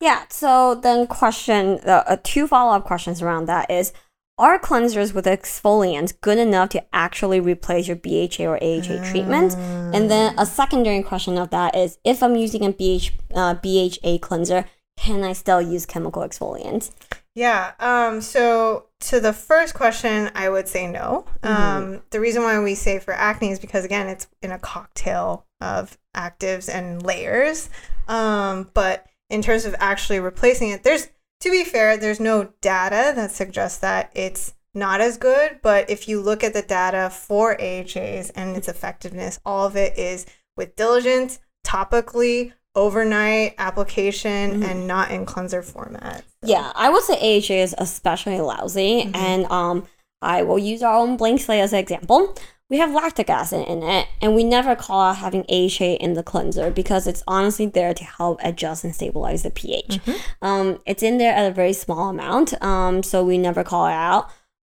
Yeah. So then, question uh, uh, two follow up questions around that is: Are cleansers with exfoliants good enough to actually replace your BHA or AHA treatment? And then a secondary question of that is: If I'm using a BH, uh, BHA cleanser, can I still use chemical exfoliants? Yeah. Um, so to the first question, I would say no. Um, the reason why we say for acne is because again, it's in a cocktail of actives and layers. Um, but in terms of actually replacing it, there's to be fair, there's no data that suggests that it's not as good. But if you look at the data for AHAs and its effectiveness, all of it is with diligence, topically, overnight application, and not in cleanser format. Yeah, I would say AHA is especially lousy, and um, I will use our own blank slate as an example. We have lactic acid in it, and we never call out having AHA in the cleanser because it's honestly there to help adjust and stabilize the pH. Um, it's in there at a very small amount, um, so we never call it out.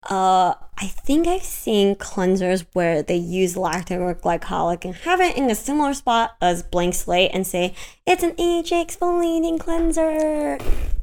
Uh, I think I've seen cleansers where they use lactic or glycolic and have it in a similar spot as blank slate and say it's an AHA exfoliating cleanser.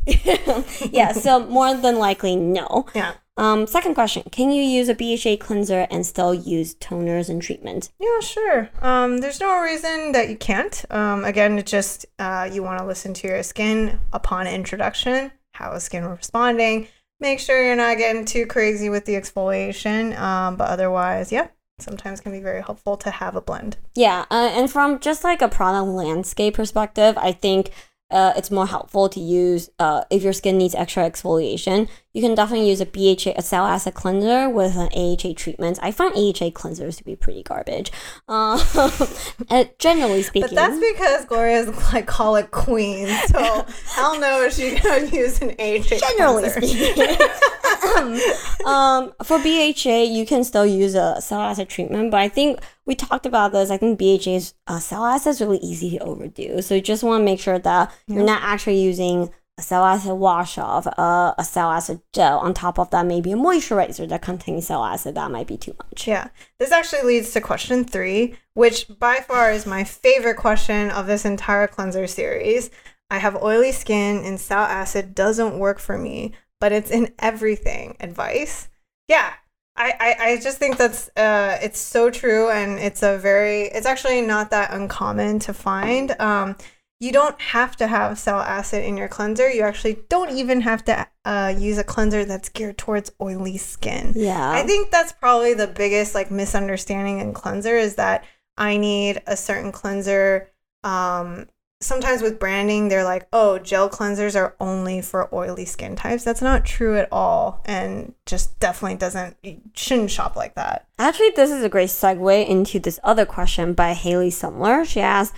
yeah, so more than likely, no. Yeah. Um, second question: Can you use a BHA cleanser and still use toners and treatment? Yeah, sure. Um, there's no reason that you can't. Um, again, it's just uh, you want to listen to your skin upon introduction. How is skin responding? Make sure you're not getting too crazy with the exfoliation. Um, but otherwise, yeah, sometimes can be very helpful to have a blend. Yeah, uh, and from just like a product landscape perspective, I think uh, it's more helpful to use uh, if your skin needs extra exfoliation. You can definitely use a BHA, a sal acid cleanser with an AHA treatment. I find AHA cleansers to be pretty garbage. Uh, generally speaking, but that's because Gloria Gloria's glycolic queen. So I don't no, is she gonna use an AHA? Generally cleanser. speaking, um, for BHA, you can still use a sal acid treatment, but I think we talked about this. I think BHA's uh, sal acid is really easy to overdo. So you just want to make sure that yeah. you're not actually using a acid wash off, uh, a sal acid gel. On top of that, maybe a moisturizer that contains sal acid. That might be too much. Yeah. This actually leads to question three, which by far is my favorite question of this entire cleanser series. I have oily skin and sal acid doesn't work for me, but it's in everything. Advice? Yeah. I, I, I just think that's uh, it's so true and it's a very it's actually not that uncommon to find um, you don't have to have sal acid in your cleanser. You actually don't even have to uh, use a cleanser that's geared towards oily skin. Yeah. I think that's probably the biggest like misunderstanding in cleanser is that i need a certain cleanser um, sometimes with branding they're like oh gel cleansers are only for oily skin types. That's not true at all and just definitely doesn't you shouldn't shop like that. Actually this is a great segue into this other question by haley sumler. She asked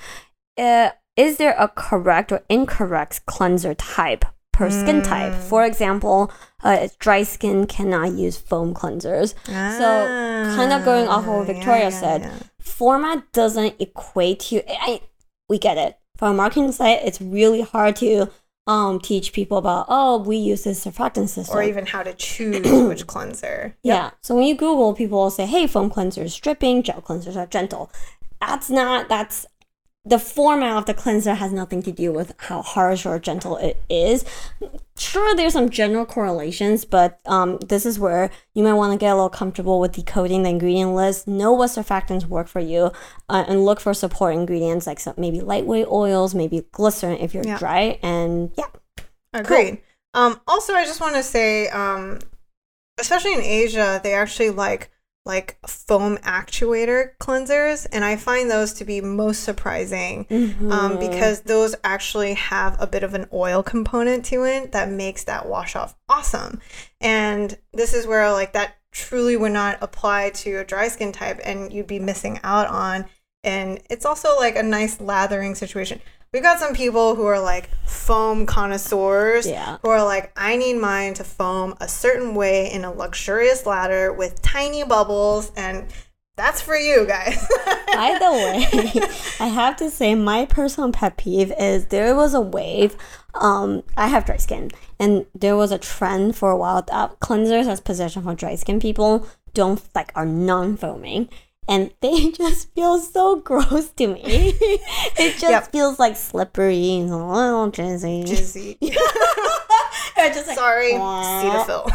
uh, is there a correct or incorrect cleanser type per mm. skin type mm. for example uh, dry skin cannot use foam cleansers ah, so kind of going off of what victoria yeah, yeah, said yeah. format doesn't equate to I, we get it for a marketing site, it's really hard to um, teach people about, oh, we use this surfactant system. Or even how to choose which cleanser. Yep. Yeah. So when you Google, people will say, hey, foam cleansers stripping, gel cleansers are gentle. That's not, that's the format of the cleanser has nothing to do with how harsh or gentle it is. Sure, there's some general correlations, but um, this is where you might want to get a little comfortable with decoding the ingredient list, know what surfactants work for you, uh, and look for support ingredients like some, maybe lightweight oils, maybe glycerin if you're yeah. dry, and yeah. Agreed. Cool. Um, also, I just want to say, um, especially in Asia, they actually like like foam actuator cleansers and i find those to be most surprising um, mm-hmm. um, because those actually have a bit of an oil component to it that makes that wash off awesome. And this is where like that truly would not apply to a dry skin type and you'd be missing out on. And it's also like a nice lathering situation we've got some people who are like foam connoisseurs yeah. who are like i need mine to foam a certain way in a luxurious ladder with tiny bubbles and that's for you guys by the way i have to say my personal pet peeve is there was a wave um i have dry skin and there was a trend for a while that cleansers as positioned for dry skin people don't like are non-foaming and they just feel so gross to me. it just yep. feels like slippery and a little jizzy. Jizzy. just like, Sorry, Cetaphil.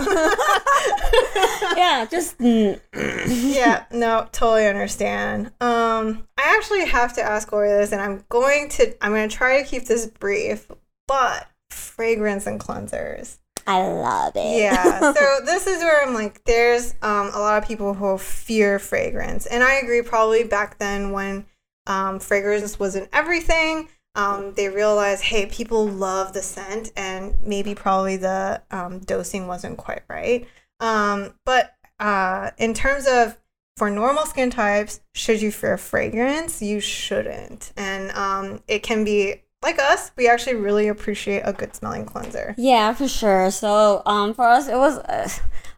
yeah, just. Yeah, no, totally understand. Um, I actually have to ask Lori this, and I'm going to, I'm going to try to keep this brief, but fragrance and cleansers. I love it. Yeah. So this is where I'm like, there's um, a lot of people who fear fragrance, and I agree. Probably back then when um, fragrance wasn't everything, um, they realized, hey, people love the scent, and maybe probably the um, dosing wasn't quite right. Um, but uh, in terms of for normal skin types, should you fear fragrance? You shouldn't, and um, it can be like us, we actually really appreciate a good smelling cleanser. Yeah, for sure. So, um, for us, it was. Uh,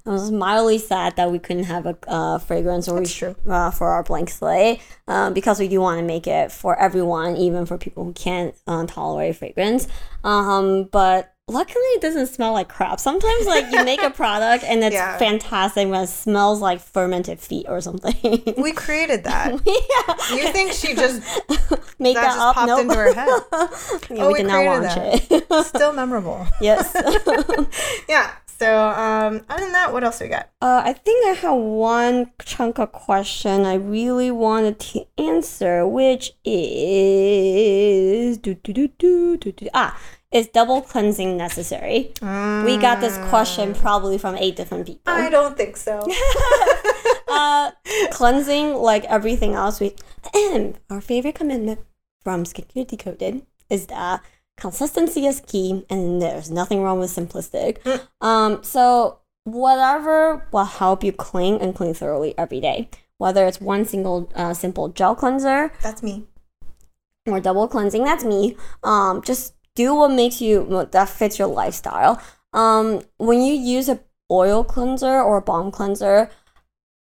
it was mildly sad that we couldn't have a uh, fragrance or we, uh, for our blank slate um, because we do want to make it for everyone, even for people who can't uh, tolerate fragrance. Um, but luckily it doesn't smell like crap. Sometimes like you make a product and it's yeah. fantastic but it smells like fermented feet or something. We created that. yeah. You think she just made that, that up? popped nope. into her head. yeah, oh, we, we did not watch that. it. Still memorable. Yes. yeah. So, um, other than that, what else we got? Uh, I think I have one chunk of question I really wanted to answer, which is do, do, do, do, do, do. ah is double cleansing necessary? Mm. We got this question mm. probably from eight different people. I don't think so. uh, cleansing, like everything else, we our favorite commitment from Skincare Decoded is that consistency is key, and there's nothing wrong with simplistic. Um, so whatever will help you clean and clean thoroughly every day, whether it's one single uh, simple gel cleanser That's me. or double cleansing, that's me. Um, just do what makes you that fits your lifestyle. Um, when you use a oil cleanser or a balm cleanser,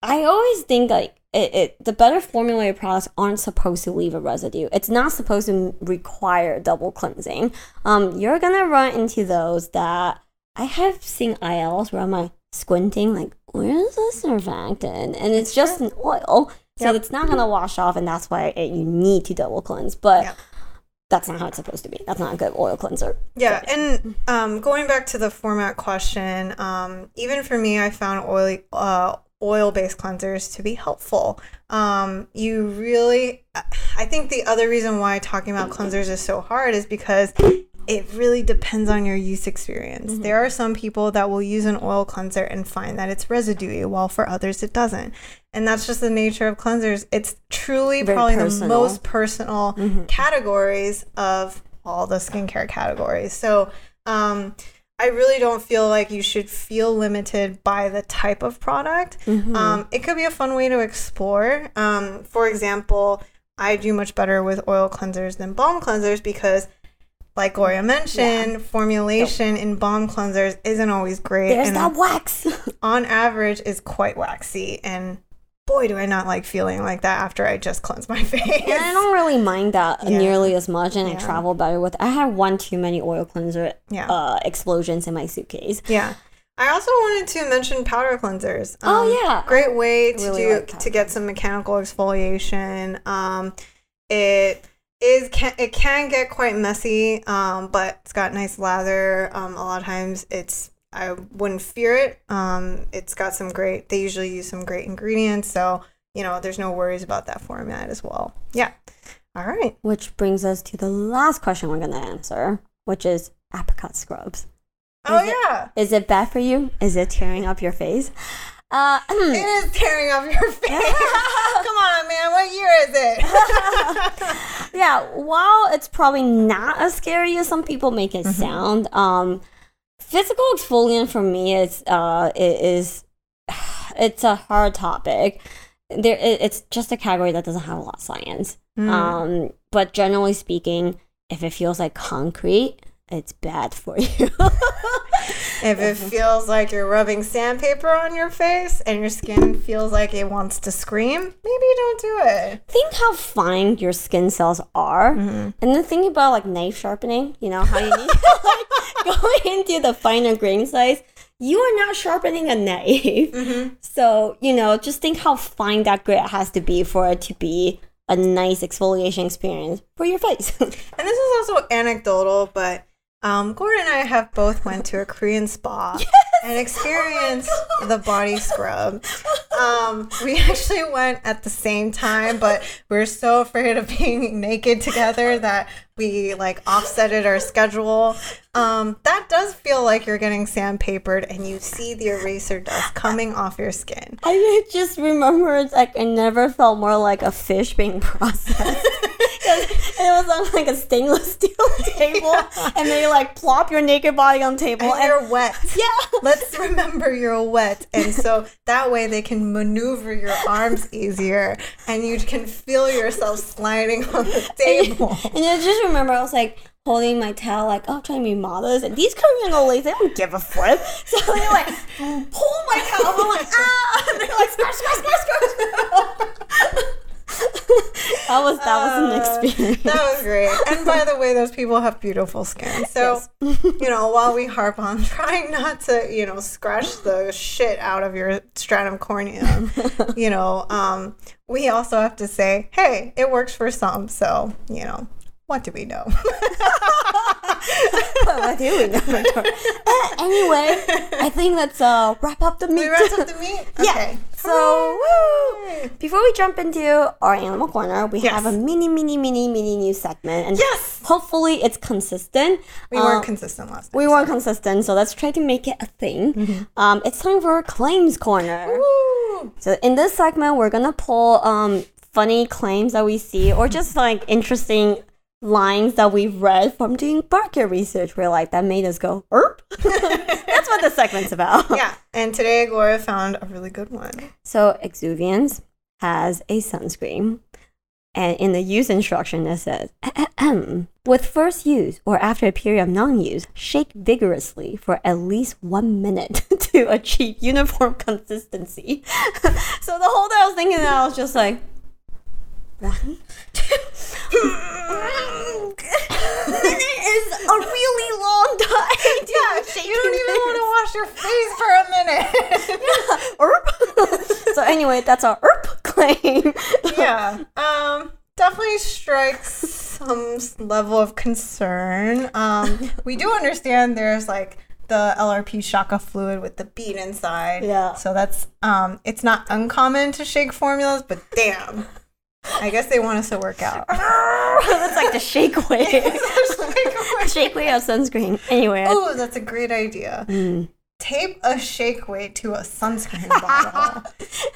I always think like it, it the better formulated products aren't supposed to leave a residue. It's not supposed to require double cleansing. Um, you're gonna run into those that I have seen ILs where I'm like squinting, like where's the surfactant, and it's just an oil, so Yep. it's not gonna wash off, and that's why it, you need to double cleanse. But Yep. that's not how it's supposed to be. That's not a good oil cleanser. Yeah, and um, going back to the format question, um, even for me, I found oily, uh, oil-based cleansers to be helpful. Um, you really, I think the other reason why talking about cleansers is so hard is because it really depends on your use experience. Mm-hmm. There are some people that will use an oil cleanser and find that it's residuey, while for others it doesn't. And that's just the nature of cleansers. It's truly Very probably personal. the most personal Mm-hmm. categories of all the skincare categories. So, um, I really don't feel like you should feel limited by the type of product. Mm-hmm. Um, it could be a fun way to explore. Um, for example, I do much better with oil cleansers than balm cleansers because, like Gloria mentioned, formulation in balm cleansers isn't always great. There's and that wax. on average is quite waxy. And boy, do I not like feeling like that after I just cleanse my face. And I don't really mind that Yeah. nearly as much, and I travel better with. I had one too many oil cleanser Yeah. uh, explosions in my suitcase. Yeah. I also wanted to mention powder cleansers. Oh, Um, yeah. great way to really do like to get some mechanical exfoliation. Um, it is can it can get quite messy, um, but it's got nice lather. Um, a lot of times it's I wouldn't fear it. Um, it's got some great. They usually use some great ingredients, so you know there's no worries about that format as well. Yeah. All right. Which brings us to the last question we're gonna answer, which is apricot scrubs. Oh Is it- yeah. Is it bad for you? Is it tearing up your face? Uh, It is tearing off your face. Come on, man. What year is it? yeah, while it's probably not as scary as some people make Mm-hmm. it sound, um, physical exfoliant for me is uh, is it's a hard topic. There, it's just a category that doesn't have a lot of science. Mm. Um, but generally speaking, if it feels like concrete, it's bad for you. If it feels like you're rubbing sandpaper on your face and your skin feels like it wants to scream, maybe don't do it. think how fine your skin cells are, Mm-hmm. and then think about like knife sharpening. You know how you need to like go into the finer grain size. You are not sharpening a knife, Mm-hmm. so you know just think how fine that grit has to be for it to be a nice exfoliation experience for your face. And this is also anecdotal, but um, Gordon and I have both went to a Korean spa and experienced the body scrub. Um, we actually went at the same time, but we were so afraid of being naked together that we like offsetted our schedule. Um, that does feel like you're getting sandpapered and you see the eraser dust coming off your skin. I just remember it's like I never felt more like a fish being processed. it was on like a stainless steel table, and they like plop your naked body on the table, And and you're wet. yeah, Let's remember you're wet. And so that way they can maneuver your arms easier and you can feel yourself sliding on the table. and I just remember I was like holding my tail, like oh, trying to be modest, and these Korean old ladies they don't give a flip, so they like pull my tail, and I'm like ah, and they're like scratch, scratch, scratch, scratch. that was that was an Uh, experience. That was great. And by the way, those people have beautiful skin. So, you know, while we harp on trying not to, you know, scratch the shit out of your stratum corneum, you know, um, we also have to say, hey, it works for some. So, you know, what do we know? what do we know? Uh, anyway, I think let's uh, wrap up the meet. we wrapped up the meat? Yeah. Okay. So, woo! Before we jump into our animal corner, we Yes. have a mini, mini, mini, mini new segment, and Yes! hopefully it's consistent. We Um, weren't consistent last time. we weren't consistent, so let's try to make it a thing. Um, it's time for claims corner. Woo! So in this segment, we're gonna pull um funny claims that we see, or just like interesting lines that we've read from doing market research. We're like, that made us go, erp. That's what the segment's about. Yeah. And today Gloria found a really good one. So Exuviance has a sunscreen. And in the use instruction, it says, with first use or after a period of non use, shake vigorously for at least one minute to achieve uniform consistency. so the whole time I was thinking that, I was just like, one, two, minute is a really long time. Yeah, you don't even want to wash your face for a minute. yeah, so anyway, that's our erp claim. yeah. Um definitely strikes some level of concern. Um we do understand there's like the LRP Shaka fluid with the bead inside. Yeah. So that's um it's not uncommon to shake formulas, but damn. I guess they want us to work out. that's like the shake weight. shake weight of sunscreen. Anyway. Oh, that's a great idea. Mm. Tape a shake weight to a sunscreen bottle.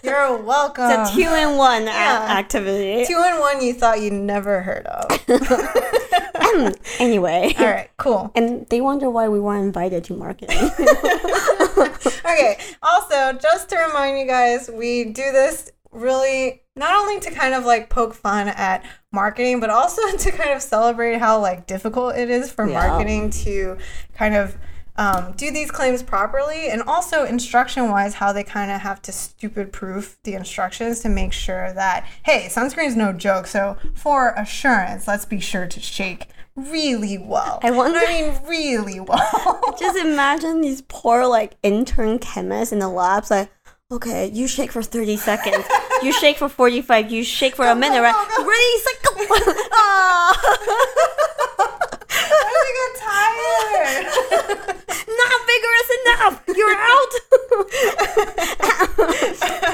You're welcome. It's a two in one yeah. activity. Two in one you thought you'd never heard of. anyway. All right, cool. And they wonder why we weren't invited to marketing. okay, also, just to remind you guys, we do this really not only to kind of like poke fun at marketing, but also to kind of celebrate how like difficult it is for yeah. marketing to kind of um, do these claims properly and also instruction wise how they kind of have to stupid proof the instructions to make sure that hey sunscreen is no joke so for assurance let's be sure to shake really well i wonder i mean really well just imagine these poor like intern chemists in the labs like okay you shake for 30 seconds. You shake for 45 you shake for a minute right? go, Ready, set, go. I got tired. Not vigorous enough. You're out.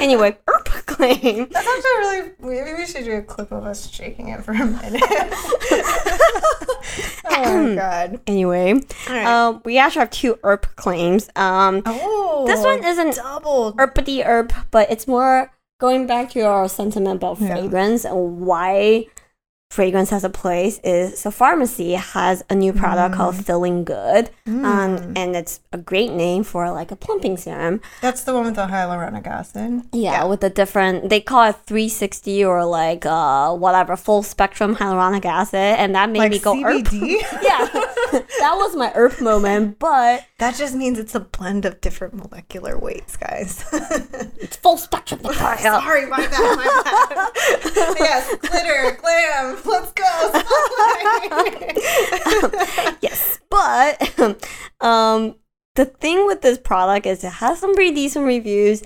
anyway, erp claim. That's actually really. Maybe we should do a clip of us shaking it for a minute. oh my god. Anyway, right. um, we actually have two erp claims. Um, oh, this one isn't double erpity erp, but it's more going back to our sentiment about fragrance and why fragrance has a place is so Farmacy has a new product mm. called Feeling Good, mm. um, and it's a great name for like a plumping serum. That's the one with the hyaluronic acid. Yeah, yeah. with the different they call it 360 or like uh whatever full spectrum hyaluronic acid, and that made like me go CBD. yeah, that was my earth moment, but that just means it's a blend of different molecular weights, guys. it's full spectrum. Sorry, my bad, my bad. yes, glitter, glam Let's go. yes, but um, the thing with this product is it has some pretty decent reviews.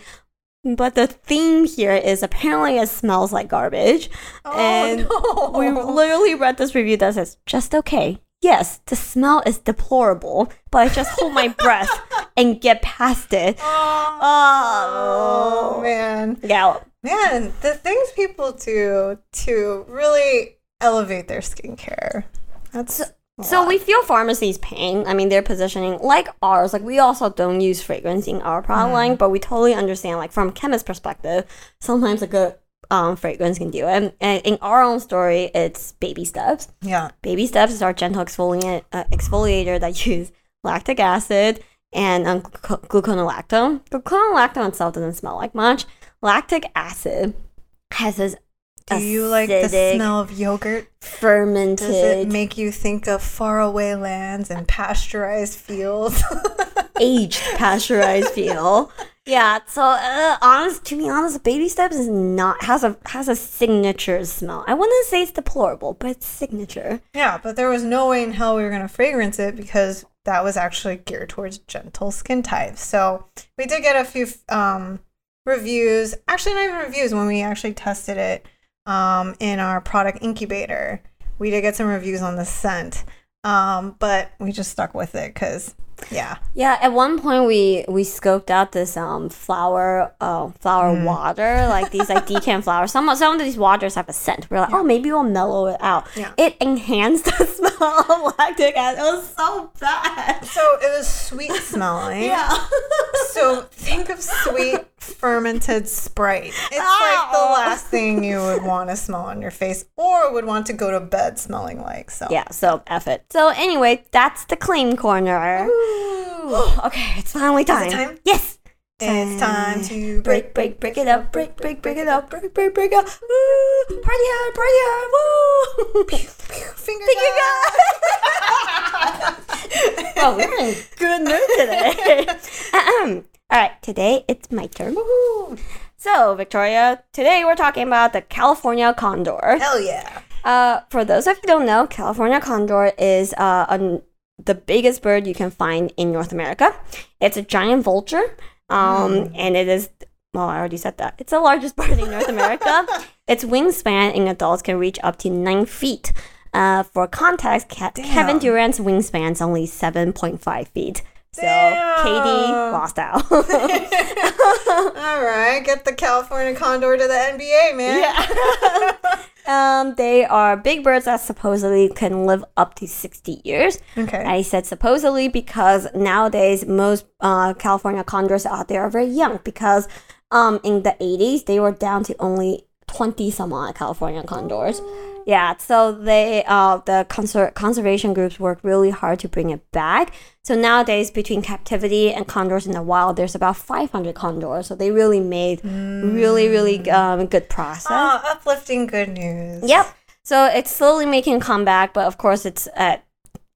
But the theme here is apparently it smells like garbage. Oh, and no. we literally read this review that says, just okay. Yes, the smell is deplorable, but I just hold my breath and get past it. Oh, oh, oh man. Yeah. Man, the things people do to really elevate their skincare. That's so we feel Farmacy's pain. I mean, their positioning, like ours, like we also don't use fragrance in our product mm. line, but we totally understand, like from chemist perspective, sometimes a good um, fragrance can do it. And in our own story, it's Baby Steps. Yeah, Baby Steps is our gentle exfoliant uh, exfoliator that use lactic acid and um, gluconolactone. Gluconolactone itself doesn't smell like much. Lactic acid has this do you like the smell of yogurt? Fermented. Does it make you think of faraway lands and pasteurized fields? Aged pasteurized feel. Yeah. So, uh, honest to be honest, Baby Steps is not has a has a signature smell. I wouldn't say it's deplorable, but it's signature. Yeah, but there was no way in hell we were gonna fragrance it because that was actually geared towards gentle skin types. So we did get a few um, reviews. Actually, not even reviews when we actually tested it um, in our product incubator. We did get some reviews on the scent, um, but we just stuck with it because yeah. Yeah, at one point we we scoped out this um flower uh flower mm. water, like these like decant flowers. Some some of these waters have a scent. We're like, yeah. oh maybe we'll mellow it out. Yeah. It enhanced the smell of lactic acid. It was so bad. So it was sweet smelling. yeah. so think of sweet fermented Sprite. It's like the last thing you would want to smell on your face or would want to go to bed smelling like. So Yeah, so F it. So anyway, that's the claim corner. okay, it's finally time. time? Yes. it's time to break. break, break, it up, break, break, break it up, break, break, break it up. Woo! Party hard, party hard, woo! Finger, Finger gun. oh, we're in good mood today. All right, today it's my turn. So, Victoria, today we're talking about the California condor. Hell yeah. Uh, for those of you who don't know, California condor is uh, an, the biggest bird you can find in North America. It's a giant vulture, um, and it is. Well, I already said that. It's the largest bird in North America. its wingspan in adults can reach up to nine feet. Uh, for context, Ke- Kevin. Durant's wingspan is only 7.5 feet. So Damn. Katie lost out. All right, get the California condor to the NBA, man. um, they are big birds that supposedly can live up to 60 years. Okay. I said supposedly because nowadays most uh, California condors out there are very young because um, in the 80s they were down to only 20 some odd California condors. Yeah, so they uh, the conser- conservation groups work really hard to bring it back. So nowadays, between captivity and condors in the wild, there's about 500 condors. So they really made really, really um, good process. Oh, uplifting good news. Yep. So it's slowly making a comeback, but of course it's at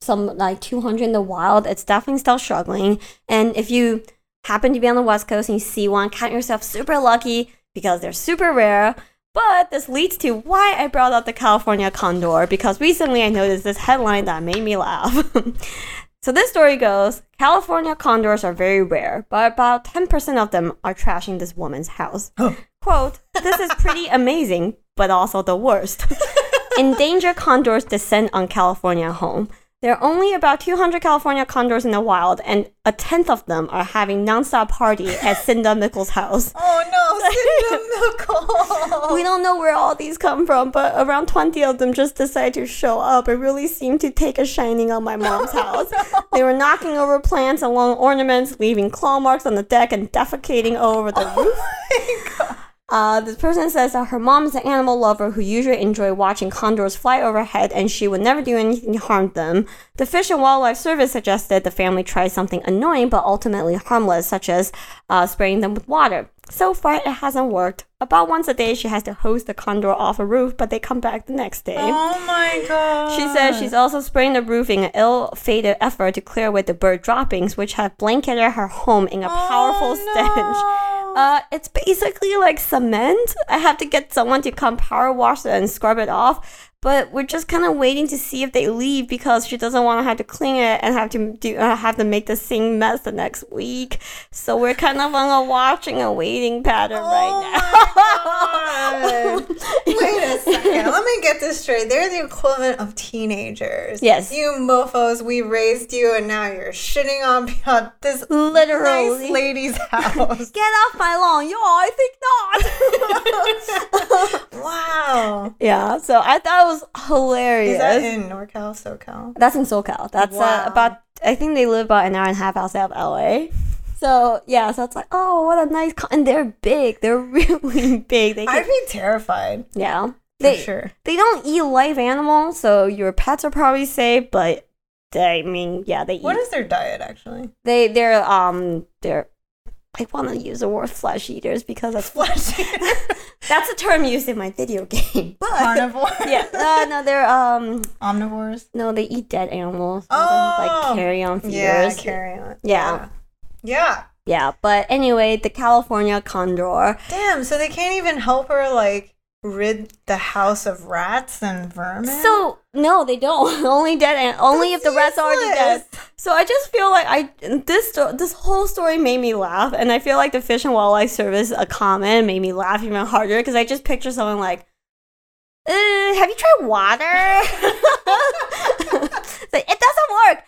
some like 200 in the wild. It's definitely still struggling. And if you happen to be on the West Coast and you see one, count yourself super lucky because they're super rare. But this leads to why I brought up the California condor because recently I noticed this headline that made me laugh. so this story goes California condors are very rare, but about 10% of them are trashing this woman's house. Quote, this is pretty amazing, but also the worst. Endangered condors descend on California home. There are only about 200 California condors in the wild, and a tenth of them are having nonstop party at Cinda Mickols' house. Oh no, Cinda Mickle. We don't know where all these come from, but around 20 of them just decided to show up. It really seemed to take a shining on my oh, mom's house. They were knocking over plants and long ornaments, leaving claw marks on the deck, and defecating over the oh roof. Uh, this person says that her mom is an animal lover who usually enjoy watching condors fly overhead and she would never do anything to harm them. The Fish and Wildlife Service suggested the family try something annoying but ultimately harmless, such as uh, spraying them with water. So far, it hasn't worked. About once a day, she has to hose the condor off a roof, but they come back the next day. Oh my god. She says she's also spraying the roof in an ill-fated effort to clear away the bird droppings, which have blanketed her home in a powerful stench. Uh, it's basically like cement. I have to get someone to come power wash it and scrub it off. But we're just kind of waiting to see if they leave because she doesn't want to have to clean it and have to do uh, have to make the same mess the next week. So we're kind of on a watching and waiting pattern right now. Wait a second. Let me get this straight. They're the equivalent of teenagers. Yes. You mofos, we raised you, and now you're shitting on this Literally. nice lady's house. Get off my lawn. Yo, I think not. wow. yeah, so I thought it was hilarious. Is that in NorCal, SoCal? That's in SoCal. That's uh, about, I think they live about an hour and a half outside of LA. So, yeah, so it's like, oh, what a nice, con- and they're big. They're really big. They I'd be terrified. yeah. For They, sure. they don't eat live animals, so your pets are probably safe, but they, I mean, yeah, they eat. What is their diet, actually? they, they're, um, they're, I want to use the word flesh eaters because that's, Flesh that's a term used in my video game. But, Carnivore? yeah, uh, no, they're, um, Omnivores? no, they eat dead animals. Oh. like carrion feeders. Yeah, carrion. Yeah. Yeah. Yeah, but anyway, the California condor. Damn, so they can't even help her, like, rid the house of rats and vermin? So no, they don't. only dead and only if the rats are already dead. So I just feel like I this this whole story made me laugh, and I feel like the Fish and Wildlife Service a comment made me laugh even harder because I just picture someone like. Uh, have you tried water? Like, it doesn't work.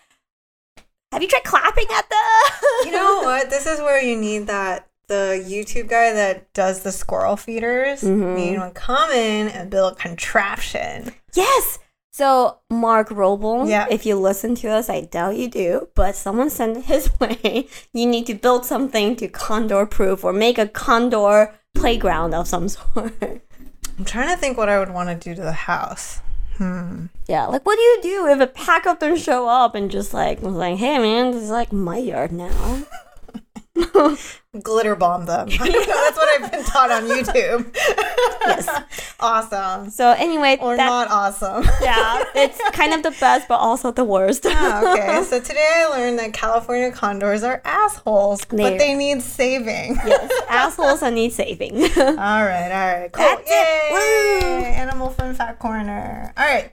Have you tried clapping at the? You know what? This is where you need that the YouTube guy that does the squirrel feeders. Mhm. You need to come in and build a contraption. Yes. So Mark Rober, Yeah. if you listen to us, I doubt you do, but someone sent it his way. You need to build something to condor proof or make a condor playground of some sort. I'm trying to think what I would want to do to the house. Hmm. yeah, like what do you do if a pack of them show up and just like was like, hey man, this is like my yard now. Glitter bomb them. That's what I've been taught on YouTube. Yes. awesome. So anyway, Or that, not awesome. yeah, it's kind of the best, but also the worst. Ah, okay, so today I learned that California condors are assholes, They- but they need saving. yes, assholes that need saving. all right, all right, cool. That's Yay! it. Woo! Animal fun fact corner. All right.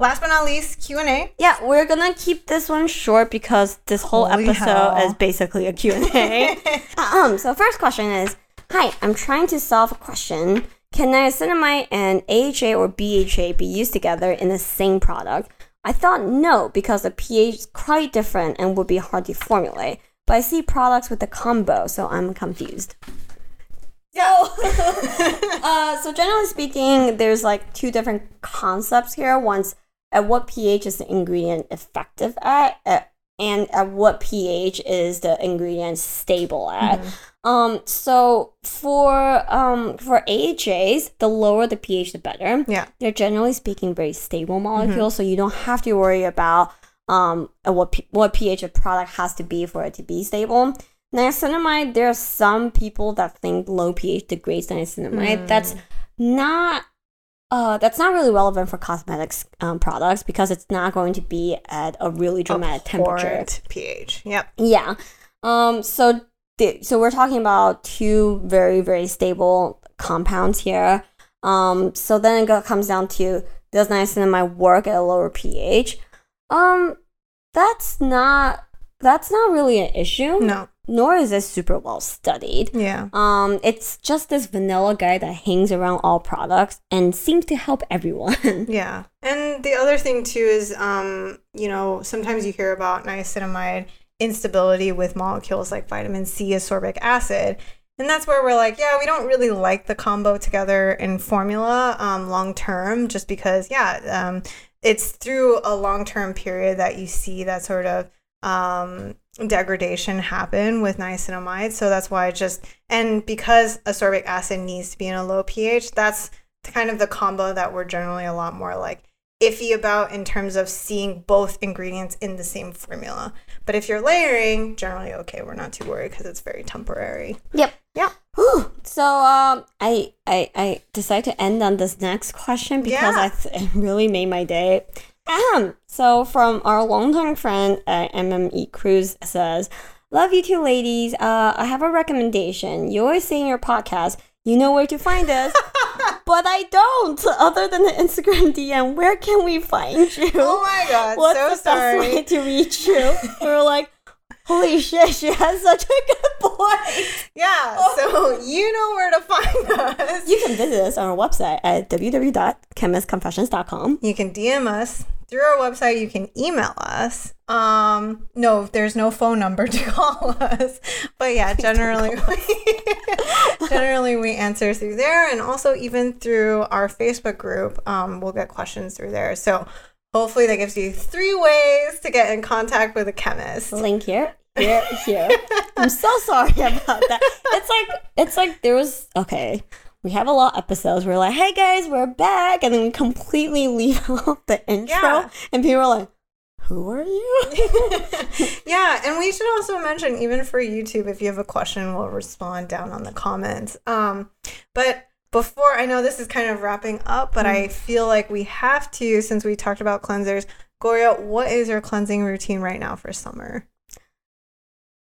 Last but not least, Q and A. Yeah, we're gonna keep this one short because this whole Holy episode hell. is basically a Q&A. um, so first question is, Hi, I'm trying to solve a question. Can niacinamide and AHA or BHA be used together in the same product? I thought no, because the pH is quite different and would be hard to formulate. But I see products with the combo, so I'm confused. So, uh, so generally speaking, there's like two different concepts here. One's at what pH is the ingredient effective at, at and at what pH is the ingredient stable at. Um, so for um for AHAs, the lower the pH, the better. Yeah. They're generally speaking very stable molecules, so you don't have to worry about um at what p- what pH a product has to be for it to be stable. Niacinamide, there are some people that think low pH degrades niacinamide. That's not uh, that's not really relevant for cosmetics um, products because it's not going to be at a really dramatic temperature. pH. Yep. Yeah. Um. So, the, so we're talking about two very very stable compounds here. Um. So then it comes down to does niacinamide work at a lower pH? Um. That's not that's not really an issue. No. Nor is it super well studied. Yeah. Um, it's just this vanilla guy that hangs around all products and seems to help everyone. Yeah. And the other thing too is um, you know, sometimes you hear about niacinamide instability with molecules like vitamin C, ascorbic acid. And that's where we're like, yeah, we don't really like the combo together in formula um, long term, just because, yeah, um, it's through a long term period that you see that sort of um, degradation happen with niacinamide. So that's why I just, and because ascorbic acid needs to be in a low pH, that's kind of the combo that we're generally a lot more like iffy about in terms of seeing both ingredients in the same formula. But if you're layering, generally okay, we're not too worried because it's very temporary. Yep. Yeah. Whew. So um, I I I decided to end on this next question because Yeah. I th- it really made my day. Ahem. So from our longtime friend uh, MME Cruz says, "Love you two ladies. Uh, I have a recommendation. You always say in your podcast." You know where to find us, but I don't. Other than the Instagram DM, where can we find you? Oh my god, What's so the sorry. best way to reach you? We're like, holy shit, she has such a good point. Yeah, so you know where to find us. You can visit us on our website at www.chemistconfessions.com. You can DM us through our website. You can email us. Um, no, there's no phone number to call us, but yeah, generally, generally we answer through there, and also even through our Facebook group. Um, we'll get questions through there. So hopefully that gives you three ways to get in contact with a chemist. Link here, here, here. I'm so sorry about that. It's like it's like there was okay. We have a lot of episodes. We're like, hey guys, we're back, and then we completely leave out the intro, Yeah. and people are like, who are you? yeah, and we should also mention, even for YouTube, if you have a question, we'll respond down on the comments. Um, but before I know this is kind of wrapping up, but I feel like we have to, since we talked about cleansers. Gloria, what is your cleansing routine right now for summer?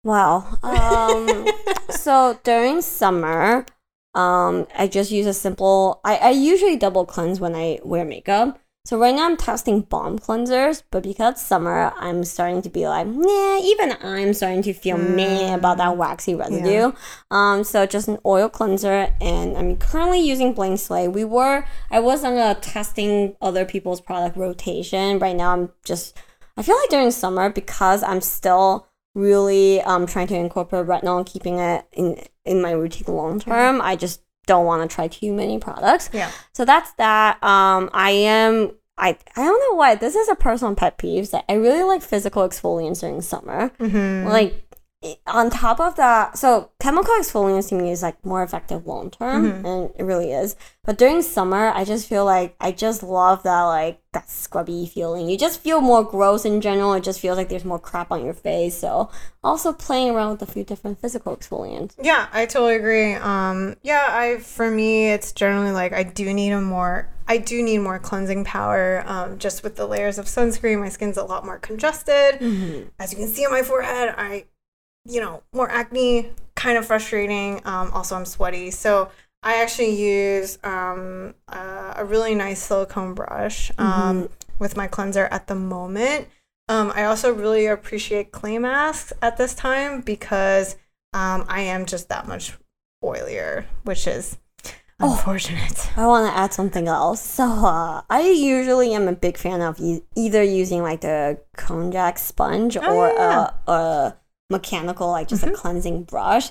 Wow. Um, so during summer, um, I just use a simple. I, I usually double cleanse when I wear makeup. So right now I'm testing balm cleansers, but because it's summer, I'm starting to be like, nah. Even I'm starting to feel meh about that waxy residue. Um, so just an oil cleanser, and I'm currently using Blank Slate. We were, I was on a testing other people's product rotation. Right now I'm just, I feel like during summer because I'm still really um trying to incorporate retinol and keeping it in in my routine long term. I just don't want to try too many products. Yeah. So that's that. Um, I am I I don't know why this is a personal pet peeve that I really like physical exfoliants during summer. Mm-hmm. Like on top of that, so chemical exfoliants to me is like more effective long term, Mhm. and it really is. But during summer, I just feel like I just love that like that scrubby feeling. You just feel more gross in general. It just feels like there's more crap on your face. So also playing around with a few different physical exfoliants. Yeah, I totally agree. Um, yeah, I for me, it's generally like I do need a more, I do need more cleansing power. Um, just with the layers of sunscreen, my skin's a lot more congested. As you can see on my forehead, I, you know, more acne, kind of frustrating. Um, also, I'm sweaty, so I actually use um, uh, a really nice silicone brush um, with my cleanser at the moment. Um, I also really appreciate clay masks at this time because um, I am just that much oilier, which is Oh. unfortunate. I want to add something else. So, uh, I usually am a big fan of e- either using like the konjac sponge Oh, or yeah. a, a mechanical, like just Mhm. a cleansing brush.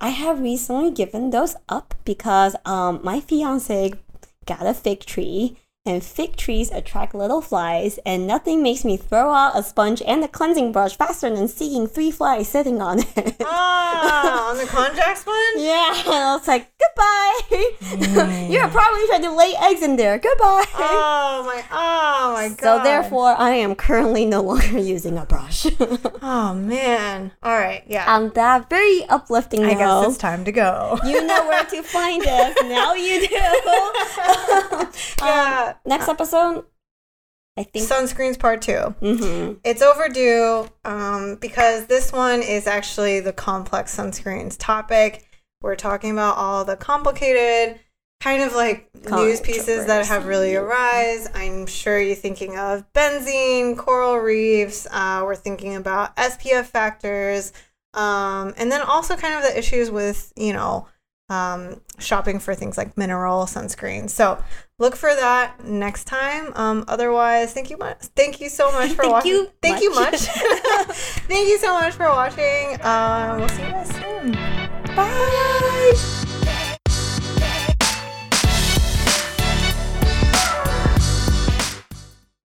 I have recently given those up because um, my fiance got a fig tree, and fig trees attract little flies, and nothing makes me throw out a sponge and a cleansing brush faster than seeing three flies sitting on it. Ah, on the konjac sponge? Yeah, and I was like, goodbye. You're probably trying to lay eggs in there. Goodbye. Oh my, oh my god. so therefore, I am currently no longer using a brush. Oh man. All right. Yeah. On that very uplifting I guess it's time to go. you know where to find us. Now you do. yeah. Um, next episode, I think. Sunscreens part two. hmm It's overdue um, because this one is actually the complex sunscreens topic. We're talking about all the complicated, kind of like news pieces that have really arise. I'm sure you're thinking of benzene, coral reefs. Uh, we're thinking about SPF factors, um, and then also kind of the issues with you know um, shopping for things like mineral sunscreen. So look for that next time. Um, otherwise, thank you much. Thank you so much for watching. you Thank you much. much. thank you so much for watching. Um, we'll see you guys soon. Bye.